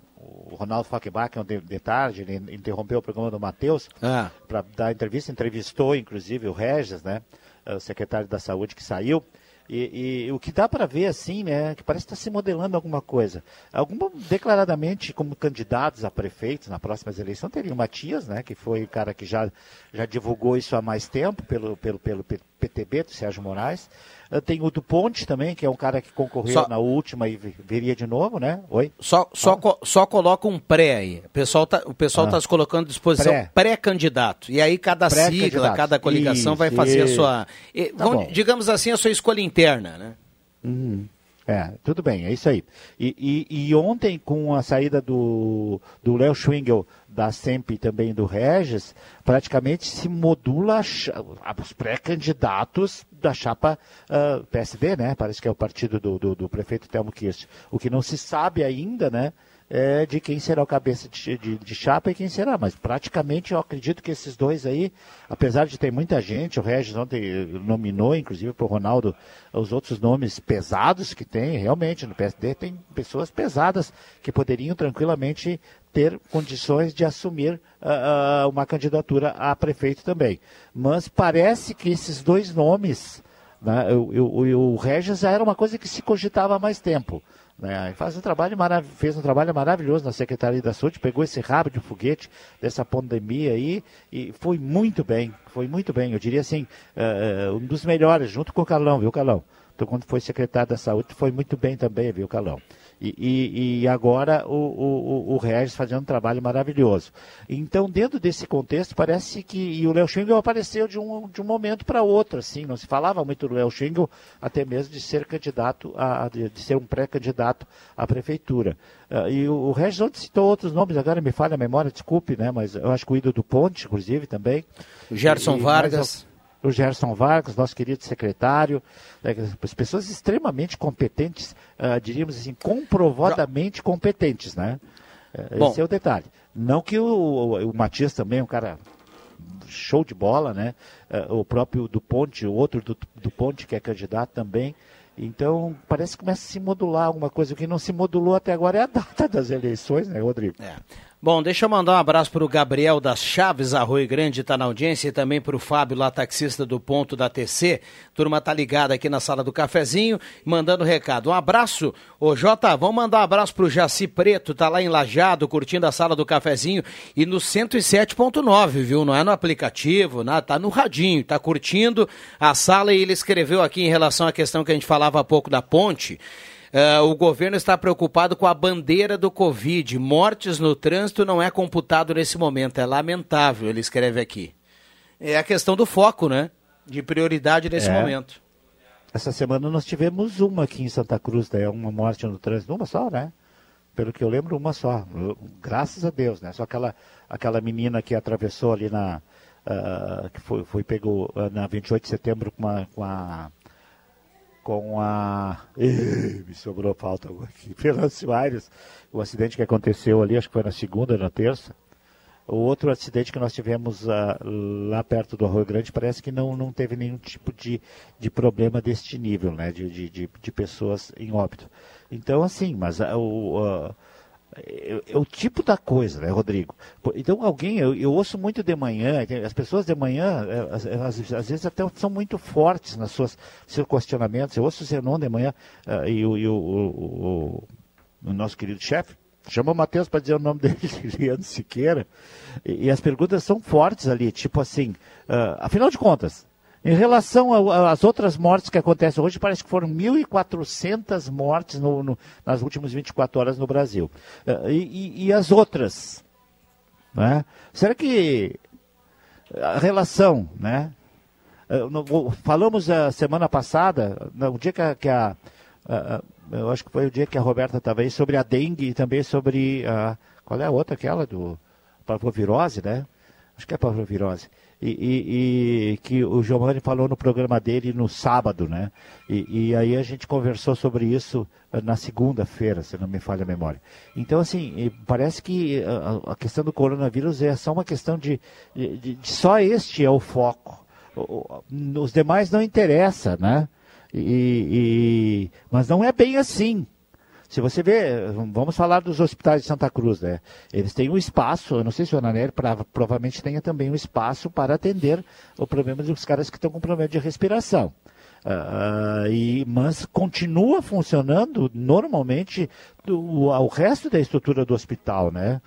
o Ronaldo Falkenbach de, de tarde, ele interrompeu o programa do Matheus ah. para dar entrevista, entrevistou inclusive o Regis, né? O secretário da Saúde que saiu. E, e o que dá para ver assim, né, que parece estar tá se modelando alguma coisa. Algum declaradamente como candidatos a prefeitos na próximas eleições teria o Matias, né, que foi o cara que já, já divulgou isso há mais tempo pelo, pelo, pelo PTB do Sérgio Moraes. Tem o do Ponte também, que é um cara que concorreu só... na última e viria de novo, né? Oi? Só, só, co só coloca um pré aí. O pessoal está o pessoal ah. tá se colocando à disposição pré-candidato. Pré e aí cada sigla, cada coligação isso, vai fazer isso. a sua. Tá digamos assim, a sua escolha interna, né? Uhum. É, tudo bem, é isso aí. E, e, e ontem, com a saída do Léo Schwingel da SEMP e também do Regis, praticamente se modula os pré-candidatos da chapa uh, ah, PSD, né? Parece que é o partido do, do, do prefeito Telmo Kirst. O que não se sabe ainda, né? É, de quem será o cabeça de, de, de, chapa e quem será. Mas praticamente eu acredito que esses dois aí, apesar de ter muita gente, o Regis ontem nominou, inclusive, para o Ronaldo, os outros nomes pesados que tem, realmente, no PSD tem pessoas pesadas que poderiam tranquilamente ter condições de assumir uh, uma candidatura a prefeito também. Mas parece que esses dois nomes, né, o, o, o Regis já era uma coisa que se cogitava há mais tempo. Né? Faz um trabalho fez um trabalho maravilhoso na Secretaria da Saúde, pegou esse rabo de foguete dessa pandemia aí e foi muito bem, foi muito bem. Eu diria assim, uh, um dos melhores, junto com o Calão, viu, Calão? Então, quando foi secretário da Saúde, foi muito bem também, viu, Calão? E, e, e agora o, o, o Regis fazendo um trabalho maravilhoso. Então, dentro desse contexto, parece que. E o Léo Schengel apareceu de um, de um momento para outro, assim. Não se falava muito do Léo Schengel, até mesmo de ser candidato, a, de, ser um pré-candidato à prefeitura. Uh, e o, o Regis ontem citou outros nomes, agora me falha a memória, desculpe, né? Mas eu acho que o Ido do Ponte, inclusive, também. O Gerson e, Vargas o Gerson Vargas, nosso querido secretário, né, as pessoas extremamente competentes, uh, diríamos assim, comprovadamente competentes, né? Uh, Bom. Esse é o detalhe. Não que o, o, o Matias também é um cara show de bola, né? Uh, o próprio do Ponte, o outro do, do Ponte que é candidato também. Então, parece que começa a se modular alguma coisa. O que não se modulou até agora é a data das eleições, né, Rodrigo? É. Bom, deixa eu mandar um abraço para o Gabriel das Chaves, Arroio Grande, está na audiência, e também para o Fábio, lá taxista do ponto da TC. Turma tá ligada aqui na sala do cafezinho, mandando recado. Um abraço, ô Jota, vamos mandar um abraço para o Jaci Preto, tá lá em Lajado, curtindo a sala do cafezinho, e no 107.9, viu? Não é no aplicativo, né? tá no radinho, tá curtindo a sala e ele escreveu aqui em relação à questão que a gente falava há pouco da ponte. Uh, o governo está preocupado com a bandeira do Covid. Mortes no trânsito não é computado nesse momento. É lamentável, ele escreve aqui. É a questão do foco, né? De prioridade nesse é. momento. Essa semana nós tivemos uma aqui em Santa Cruz, né? uma morte no trânsito, uma só, né? Pelo que eu lembro, uma só. Graças a Deus, né? Só aquela, aquela menina que atravessou ali na. Uh, que foi, foi pego uh, na 28 de setembro com, uma, com a com a. Me sobrou falta aqui. Venâncio Aires, o acidente que aconteceu ali, acho que foi na segunda, na terça. O outro acidente que nós tivemos uh, lá perto do Arroio Grande parece que não, não teve nenhum tipo de, de problema deste nível, né? De, de, de, de pessoas em óbito. Então, assim, mas uh. Uh, é, é, o tipo da coisa, né, Rodrigo? Então, alguém, eu, eu ouço muito de manhã, as pessoas de manhã, às, às vezes até são muito fortes nas suas seus questionamentos. Eu ouço o Zenon de manhã uh, e, o, e o, o, o, nosso querido chefe, chama o Matheus para dizer o nome dele, Leandro Siqueira, e, e, as perguntas são fortes ali, tipo assim, uh, afinal de contas, em relação às outras mortes que acontecem hoje, parece que foram 1.400 mortes no, no, nas últimas 24 horas no Brasil. Uh, e, e, as outras? Né? Será que a relação, né? No, falamos a semana passada, no dia que a, que a uh, eu acho que foi o dia que a Roberta estava aí, sobre a dengue e também sobre a, qual é a outra, aquela do parvovirose, né? Acho que é parvovirose e, e, e, que o Giovanni falou no programa dele no sábado, né? E, e aí a gente conversou sobre isso eh, na segunda-feira, se não me falha a memória. Então, assim, parece que a, a questão do coronavírus é só uma questão de, de, de, só este é o foco. Os demais não interessa, né? E, e, mas não é bem assim. Se você vê, vamos falar dos hospitais de Santa Cruz, né? Eles têm um espaço, eu não sei se o Ananelli provavelmente tenha também um espaço para atender o problema dos caras que estão com problema de respiração. Uh, e, mas continua funcionando normalmente do, o resto da estrutura do hospital, né?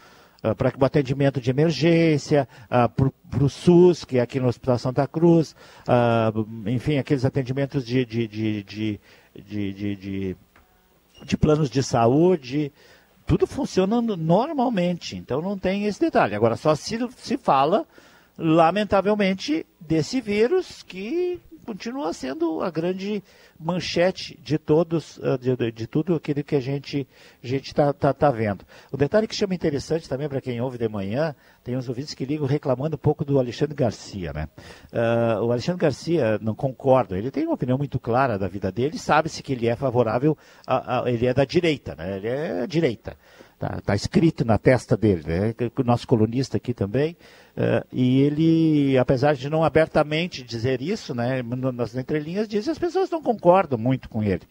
Uh, para o atendimento de emergência, uh, para o SUS, que é aqui no Hospital Santa Cruz, enfim, aqueles atendimentos de, de, de, de, de, planos de saúde, tudo funcionando normalmente, então não tem esse detalhe. Agora, só se, se fala, lamentavelmente, desse vírus que continua sendo a grande manchete de todos, ah, de, de, tudo aquilo que a gente a gente está tá, tá vendo. O detalhe que chama interessante também para quem ouve de manhã, tem uns ouvintes que ligam reclamando um pouco do Alexandre Garcia, né? Uh, o Alexandre Garcia, não concordo, ele tem uma opinião muito clara da vida dele, sabe-se que ele é favorável, a, a, ele é da direita, né? Ele é direita. Está tá escrito na testa dele, né? Nosso colunista aqui também. Uh, e ele, apesar de não abertamente dizer isso, né, nas entrelinhas diz, as pessoas não concordam muito com ele.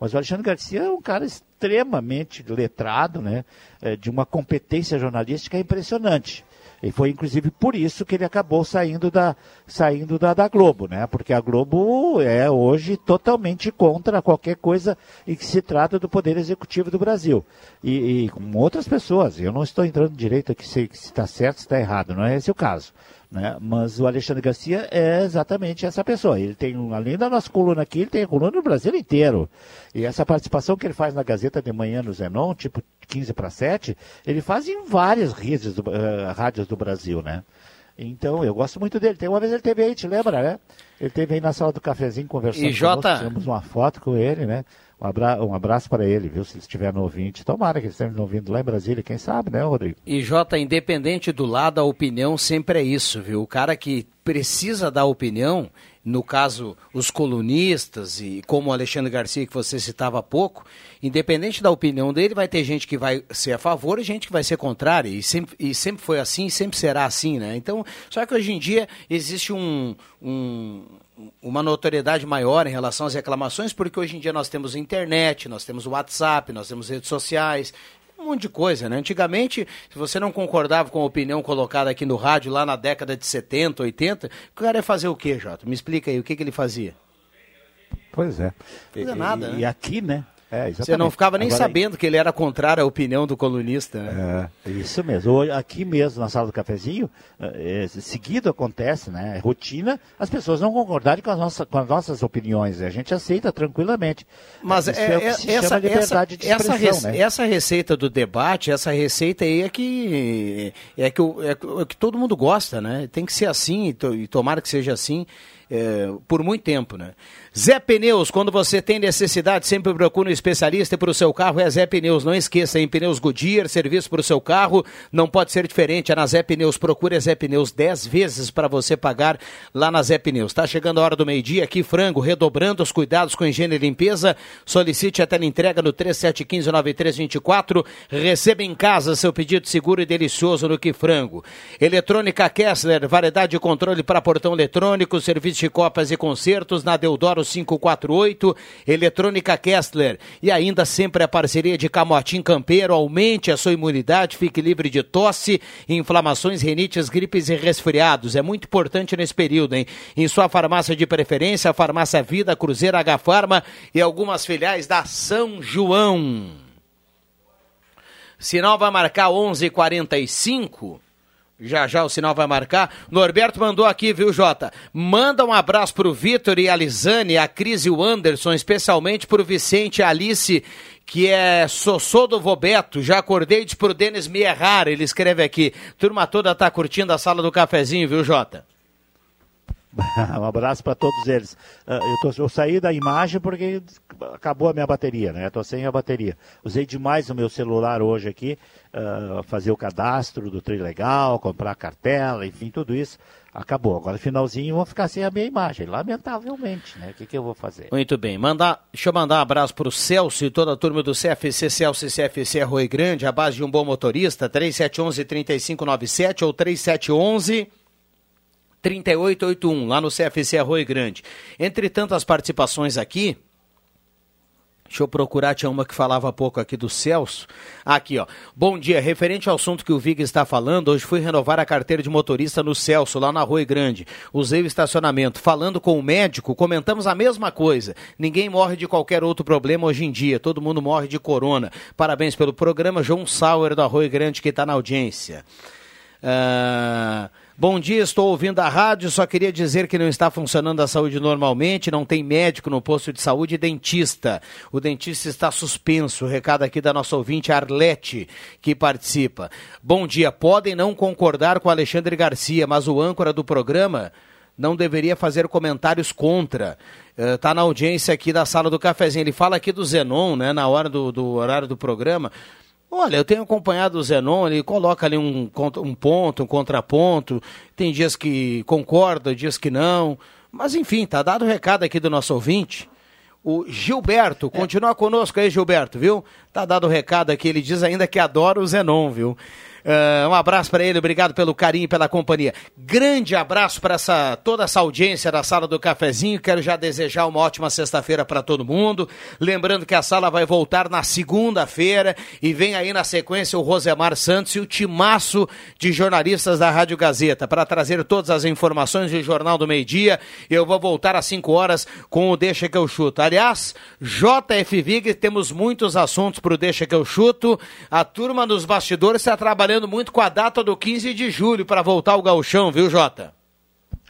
Mas o Alexandre Garcia é um cara extremamente letrado, né, eh, de uma competência jornalística impressionante. E foi inclusive por isso que ele acabou saindo da, saindo da, da Globo, né? Porque a Globo é hoje totalmente contra qualquer coisa em que se trata do Poder Executivo do Brasil. E, e com outras pessoas. Eu não estou entrando direito aqui se está certo, se está errado, não é esse o caso. Né? Mas o Alexandre Garcia é exatamente essa pessoa. Ele tem, além da nossa coluna aqui, ele tem a coluna no Brasil inteiro. E essa participação que ele faz na Gazeta de Manhã no Zenon, tipo 15 para 7, ele faz em várias redes do, uh, rádios do Brasil, né? Então, eu gosto muito dele. Tem uma vez ele teve aí, te lembra, né? Ele teve aí na sala do cafezinho conversando e Jota... Tivemos uma foto com ele, né? Um, abra... um abraço para ele, viu? Se ele estiver no ouvinte. Tomara que ele esteja no ouvindo lá em Brasília, quem sabe, né, Rodrigo? E Jota, independente do lado, a opinião sempre é isso, viu? O cara que precisa dar opinião, no caso, os colunistas e como o Alexandre Garcia, que você citava há pouco, independente da opinião dele, vai ter gente que vai ser a favor e gente que vai ser contrária. E sempre, e sempre foi assim e sempre será assim, né? Então, só que hoje em dia existe um, um uma notoriedade maior em relação às reclamações, porque hoje em dia nós temos internet, nós temos WhatsApp, nós temos redes sociais, um monte de coisa, né? Antigamente, se você não concordava com a opinião colocada aqui no rádio lá na década de 70, 80, o cara ia fazer o quê, Jota? Me explica aí, o que, que ele fazia? Pois é. Não fazia nada, e, né? E aqui, né? É, Você não ficava nem Agora, sabendo que ele era contrário à opinião do colunista. Né? É, isso mesmo. Aqui mesmo, na sala do cafezinho, é, é, seguido acontece, né? É rotina, as pessoas não concordarem com as, nossas, com as nossas opiniões. A gente aceita tranquilamente. Mas é, é, essa, essa, essa, né? essa receita do debate, essa receita aí é que, é que, o, é que todo mundo gosta, né? Tem que ser assim, e tomara que seja assim é, por muito tempo, né? Zé Pneus, quando você tem necessidade, sempre procura um especialista para o seu carro, é Zé Pneus. Não esqueça, em Pneus Goodyear, serviço para o seu carro, não pode ser diferente. É na Zé Pneus, procure a Zé Pneus 10 vezes para você pagar lá na Zé Pneus. Está chegando a hora do meio-dia aqui, frango, redobrando os cuidados com higiene e limpeza. Solicite a entrega no 3715-9324. Receba em casa seu pedido seguro e delicioso no Que Frango. Eletrônica Kessler, variedade de controle para portão eletrônico, serviço de copas e concertos na Deodoro 548, Eletrônica Kessler. E ainda sempre a parceria de Camotim Campeiro. Aumente a sua imunidade, fique livre de tosse, inflamações, renites, gripes e resfriados. É muito importante nesse período, hein? Em sua farmácia de preferência, a Farmácia Vida, Cruzeiro H Farma e algumas filiais da São João. Sinal vai marcar 11:45. Já já o sinal vai marcar. Norberto mandou aqui, viu, Jota? Manda um abraço pro Vitor e a Lisane, a Cris e o Anderson, especialmente pro Vicente e Alice, que é Sossô do Vobeto. Já acordei de pro Denis me errar, ele escreve aqui. Turma toda tá curtindo a sala do cafezinho, viu, Jota? um abraço para todos eles. Uh, eu, tô, eu, saí da imagem porque acabou a minha bateria, né? Estou sem a bateria. Usei demais o meu celular hoje aqui, uh, fazer o cadastro do Trilegal, comprar cartela, enfim, tudo isso. Acabou. Agora, finalzinho, vou ficar sem a minha imagem, lamentavelmente, né? O que, que eu vou fazer? Muito bem. Mandar, deixa eu mandar um abraço para o Celso e toda a turma do CFC Celso e CFC Rui Grande, a base de um bom motorista, 3711-3597 ou 3711... 3881, lá no CFC Arroio Grande. Entre tantas participações aqui, Deixa eu procurar, tinha uma que falava pouco aqui do Celso. Aqui, ó. Bom dia, referente ao assunto que o Vig está falando, hoje fui renovar a carteira de motorista no Celso, lá na Rua Grande. Usei o estacionamento. Falando com o médico, comentamos a mesma coisa. Ninguém morre de qualquer outro problema hoje em dia, todo mundo morre de corona. Parabéns pelo programa, João Sauer da Rua Grande, que está na audiência. Ah, bom dia, estou ouvindo a rádio. Só queria dizer que não está funcionando a saúde normalmente. Não tem médico no posto de saúde e dentista. O dentista está suspenso. Recado aqui da nossa ouvinte Arlete, que participa. Bom dia. Podem não concordar com Alexandre Garcia, mas o âncora do programa não deveria fazer comentários contra. Está na audiência aqui da sala do cafezinho. Ele fala aqui do Zenon, né, na hora do, do horário do programa. Olha, eu tenho acompanhado o Zenon, ele coloca ali um, um ponto, um contraponto, tem dias que concorda, dias que não, mas enfim, tá dado o recado aqui do nosso ouvinte. O Gilberto, continua conosco aí, Gilberto, viu? Tá dado o recado aqui, ele diz ainda que adora o Zenon, viu? Uh, um abraço para ele, obrigado pelo carinho e pela companhia. Grande abraço para essa, toda essa audiência da sala do cafezinho. Quero já desejar uma ótima sexta-feira para todo mundo. Lembrando que a sala vai voltar na segunda-feira e vem aí na sequência o Rosemar Santos e o timaço de jornalistas da Rádio Gazeta para trazer todas as informações do Jornal do Meio Dia. Eu vou voltar às 5 horas com o Deixa que eu chuto. Aliás, JF Vig, temos muitos assuntos para o Deixa que eu chuto. A turma nos bastidores está trabalhando muito com a data do 15 de julho para voltar ao gauchão, viu, Jota?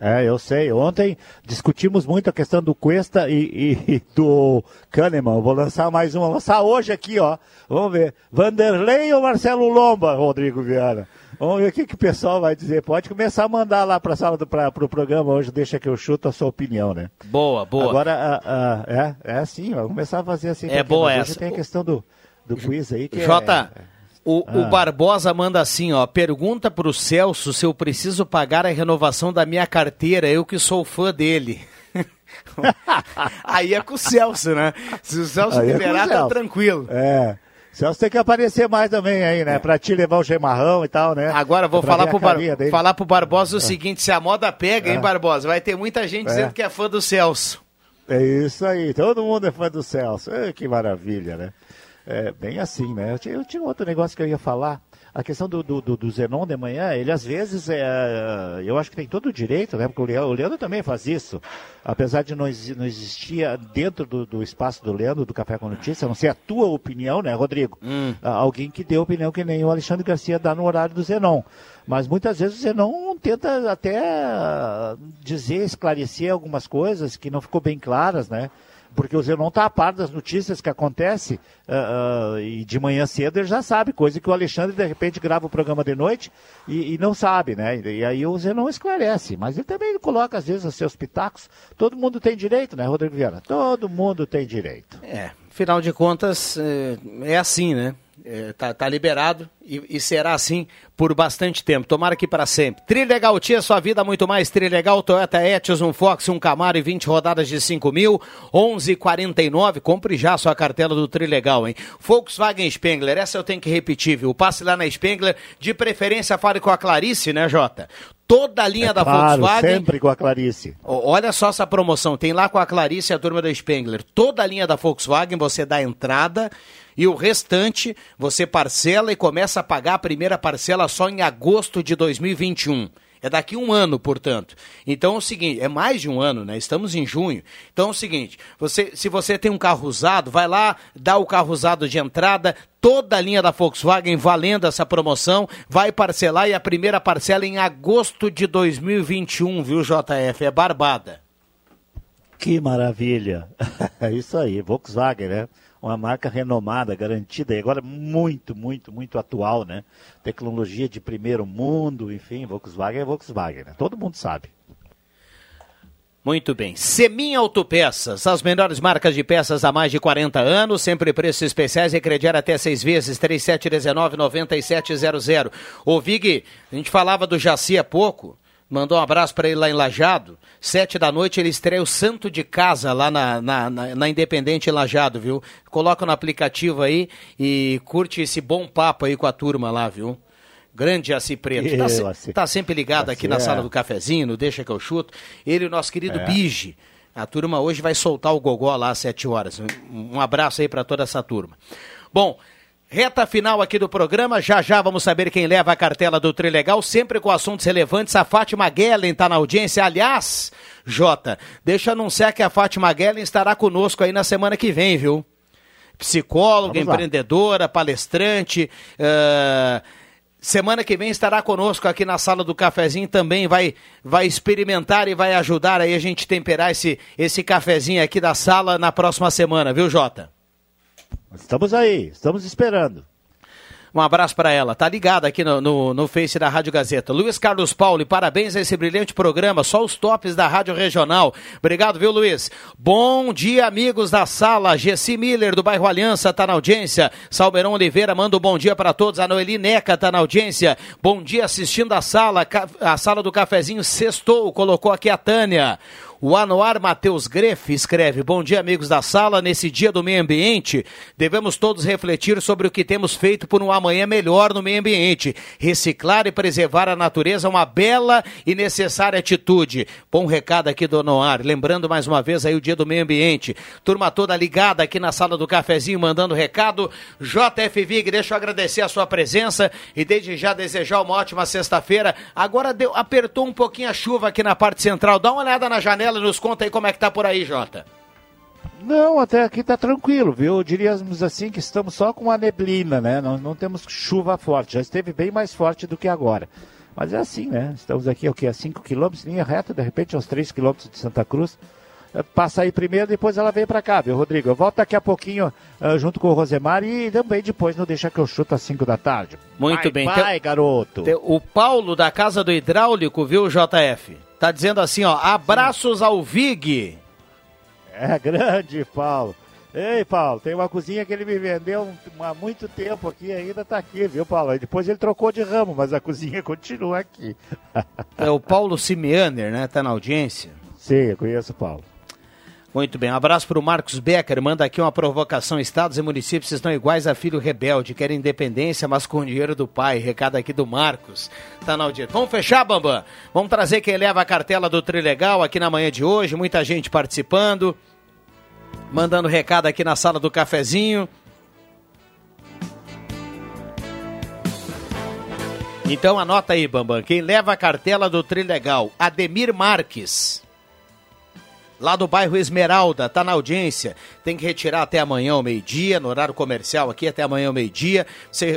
É, eu sei. Ontem discutimos muito a questão do Cuesta e, e do Kahneman. Vou lançar mais uma. Vou lançar hoje aqui, ó. Vamos ver. Vanderlei ou Marcelo Lomba, Rodrigo Viana? Vamos ver o que, que o pessoal vai dizer. Pode começar a mandar lá para a sala do pra, pro programa hoje, deixa que eu chuto a sua opinião, né? Boa, boa. Agora, a, a, é, é assim, vai começar a fazer assim. É boa essa. Hoje tem a questão do, do quiz aí que Jota, é... O, Ah. o Barbosa manda assim, ó. Pergunta pro Celso se eu preciso pagar a renovação da minha carteira, eu que sou fã dele. Aí é com o Celso, né? Se o Celso Aí é liberar, tá Celso. tranquilo. É. Celso tem que aparecer mais também aí, né? Pra te levar o chimarrão e tal, né? Agora eu vou Pra falar pro, Bar- dele. falar pro Barbosa o seguinte: se a moda pega, hein, É. Barbosa? Vai ter muita gente É. dizendo que é fã do Celso. É isso aí, todo mundo é fã do Celso. É, que maravilha, né? É bem assim, né? Eu tinha, eu tinha outro negócio que eu ia falar. A questão do, do, do- Zenon de manhã, ele às vezes, é, eu acho que tem todo o direito, né? Porque o Leandro, o Leandro também faz isso. Apesar de não, não existir dentro do, do espaço do Leandro, do Café com Notícia, não ser a tua opinião, né, Rodrigo? Ah, Alguém que dê opinião que nem o Alexandre Garcia dá no horário do Zenon. Mas muitas vezes o Zenon tenta até ah, dizer, esclarecer algumas coisas que não ficou bem claras, né? Porque o Zenon está a par das notícias que acontece ah, ah, e de manhã cedo ele já sabe, coisa que o Alexandre de repente grava o programa de noite e, e não sabe, né? E, e aí o Zenon esclarece, mas ele também coloca às vezes os seus pitacos. Todo mundo tem direito, né, Rodrigo Viana? Todo mundo tem direito. É, afinal de contas, é, é assim, né? É, tá, tá liberado e, e será assim por bastante tempo. Tomara que para sempre. Trilegal Tia, sua vida muito mais. Trilegal Toyota Etios, um Fox, um Camaro e 20 rodadas de 5 mil. 11,49. Compre já sua cartela do Trilegal, hein? Volkswagen Spengler, essa eu tenho que repetir, viu? Passe lá na Spengler. De preferência, fale com a Clarice, né, Jota? Toda a linha É da claro, Volkswagen. sempre com a Clarice. Olha só essa promoção, tem lá com a Clarice e a turma da Spengler. Toda a linha da Volkswagen você dá entrada e o restante você parcela e começa a pagar a primeira parcela só em agosto de 2021. É daqui um ano, portanto. Então é o seguinte, é mais de um ano, né? Estamos em junho. Então é o seguinte, você, se você tem um carro usado, vai lá, dá o carro usado de entrada, toda a linha da Volkswagen valendo essa promoção, vai parcelar e a primeira parcela em agosto de 2021, viu, JF? É barbada. Que maravilha! É isso aí, Volkswagen, né? Uma marca renomada, garantida e agora muito, muito, muito atual, né? Tecnologia de primeiro mundo, enfim, Volkswagen é Volkswagen, né? Todo mundo sabe. Muito bem. Semin Autopeças, as melhores marcas de peças há mais de 40 anos, sempre preços especiais crediar até seis vezes, 3719-9700. Ô Vig, a gente falava do Jaci há pouco, mandou um abraço para ele lá em Lajado. Sete da noite ele estreia o Santo de Casa lá na, na, na, na Independente Lajado, viu? Coloca no aplicativo aí e curte esse bom papo aí com a turma lá, viu? Grande Jaci Preto. Tá, se- tá sempre ligado aqui Jaci, na é. sala do cafezinho, Deixa que eu chuto. Ele e o nosso querido É. Bige. A turma hoje vai soltar o gogó lá às 7 horas. Um abraço aí para toda essa turma. Bom, Reta final aqui do programa, já já vamos saber quem leva a cartela do Trilegal, sempre com assuntos relevantes. A Fátima Guellen está na audiência. Aliás, Jota, deixa eu anunciar que a Fátima Guellen estará conosco aí na semana que vem, viu? Psicóloga, empreendedora, palestrante. Uh, semana que vem estará conosco aqui na sala do cafezinho também vai vai experimentar e vai ajudar aí a gente temperar esse esse cafezinho aqui da sala na próxima semana, viu, Jota? Estamos aí, estamos esperando. Um abraço para ela. Tá ligada aqui no, no, no, Face da Rádio Gazeta. Luiz Carlos Paulo, parabéns a esse brilhante programa. Só os tops da Rádio Regional. Obrigado, viu, Luiz? Bom dia, amigos da sala. Gessi Miller, do bairro Aliança, tá na audiência. Salmerão Oliveira manda um bom dia para todos. A Noeli Neca tá na audiência. Bom dia assistindo a sala. A sala do cafezinho sextou. Colocou aqui a Tânia. O Anuar Matheus Greff escreve: Bom dia, amigos da sala. Nesse dia do meio ambiente, devemos todos refletir sobre o que temos feito por um amanhã melhor no meio ambiente. Reciclar e preservar a natureza é uma bela e necessária atitude. Bom recado aqui do Anuar. Lembrando mais uma vez aí o dia do meio ambiente. Turma toda ligada aqui na sala do cafezinho, mandando recado. JF Vig, deixa eu agradecer a sua presença e desde já desejar uma ótima sexta-feira. Agora deu, apertou um pouquinho a chuva aqui na parte central. Dá uma olhada na janela nos conta aí como é que tá por aí, Jota. Não, até aqui tá tranquilo, viu? Diríamos assim que estamos só com a neblina, né? Não, não temos chuva forte, já esteve bem mais forte do que agora. Mas é assim, né? Estamos aqui o que, a 5 quilômetros, linha reta, de repente aos 3 quilômetros de Santa Cruz. É, passa aí primeiro, depois ela vem para cá, viu, Rodrigo? Eu volto daqui a pouquinho uh, junto com o Rosemar e também depois não deixa que eu chuto às 5 da tarde. Muito vai, bem. Vai, então, garoto. O Paulo da Casa do Hidráulico, viu, JF? Tá dizendo assim, ó, abraços ao Vig. É grande, Paulo. Ei, Paulo, tem uma cozinha que ele me vendeu há muito tempo aqui, ainda tá aqui, viu, Paulo? E depois ele trocou de ramo, mas a cozinha continua aqui. é o Paulo Simeaner, né? Tá na audiência? Sim, eu conheço o Paulo. Muito bem, um abraço para o Marcos Becker, manda aqui uma provocação. Estados e municípios estão iguais a filho rebelde, querem independência, mas com dinheiro do pai. Recado aqui do Marcos, tá na audiência. Vamos fechar, Bambam? Vamos trazer quem leva a cartela do Trilegal aqui na manhã de hoje, muita gente participando, mandando recado aqui na sala do cafezinho. Então anota aí, Bambam, quem leva a cartela do Trilegal, Ademir Marques lá do bairro Esmeralda, tá na audiência. Tem que retirar até amanhã ao meio-dia, no horário comercial aqui até amanhã ao meio-dia.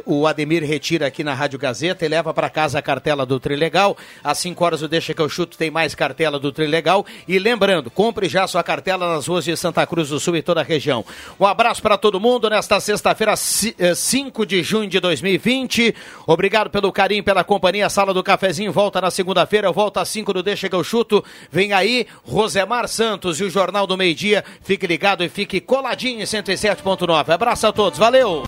O Ademir retira aqui na Rádio Gazeta e leva para casa a cartela do Trilegal. Às 5 horas o Deixa que eu chuto tem mais cartela do Trilegal. E lembrando, compre já sua cartela nas ruas de Santa Cruz do Sul e toda a região. Um abraço para todo mundo nesta sexta-feira, 5 eh, de junho de 2020. Obrigado pelo carinho, pela companhia. A sala do cafezinho volta na segunda-feira. Volta às 5 do Deixa que eu chuto. Vem aí, Rosemar Santos. Santos e o Jornal do Meio Dia. Fique ligado e fique coladinho em 107.9. Abraço a todos, valeu!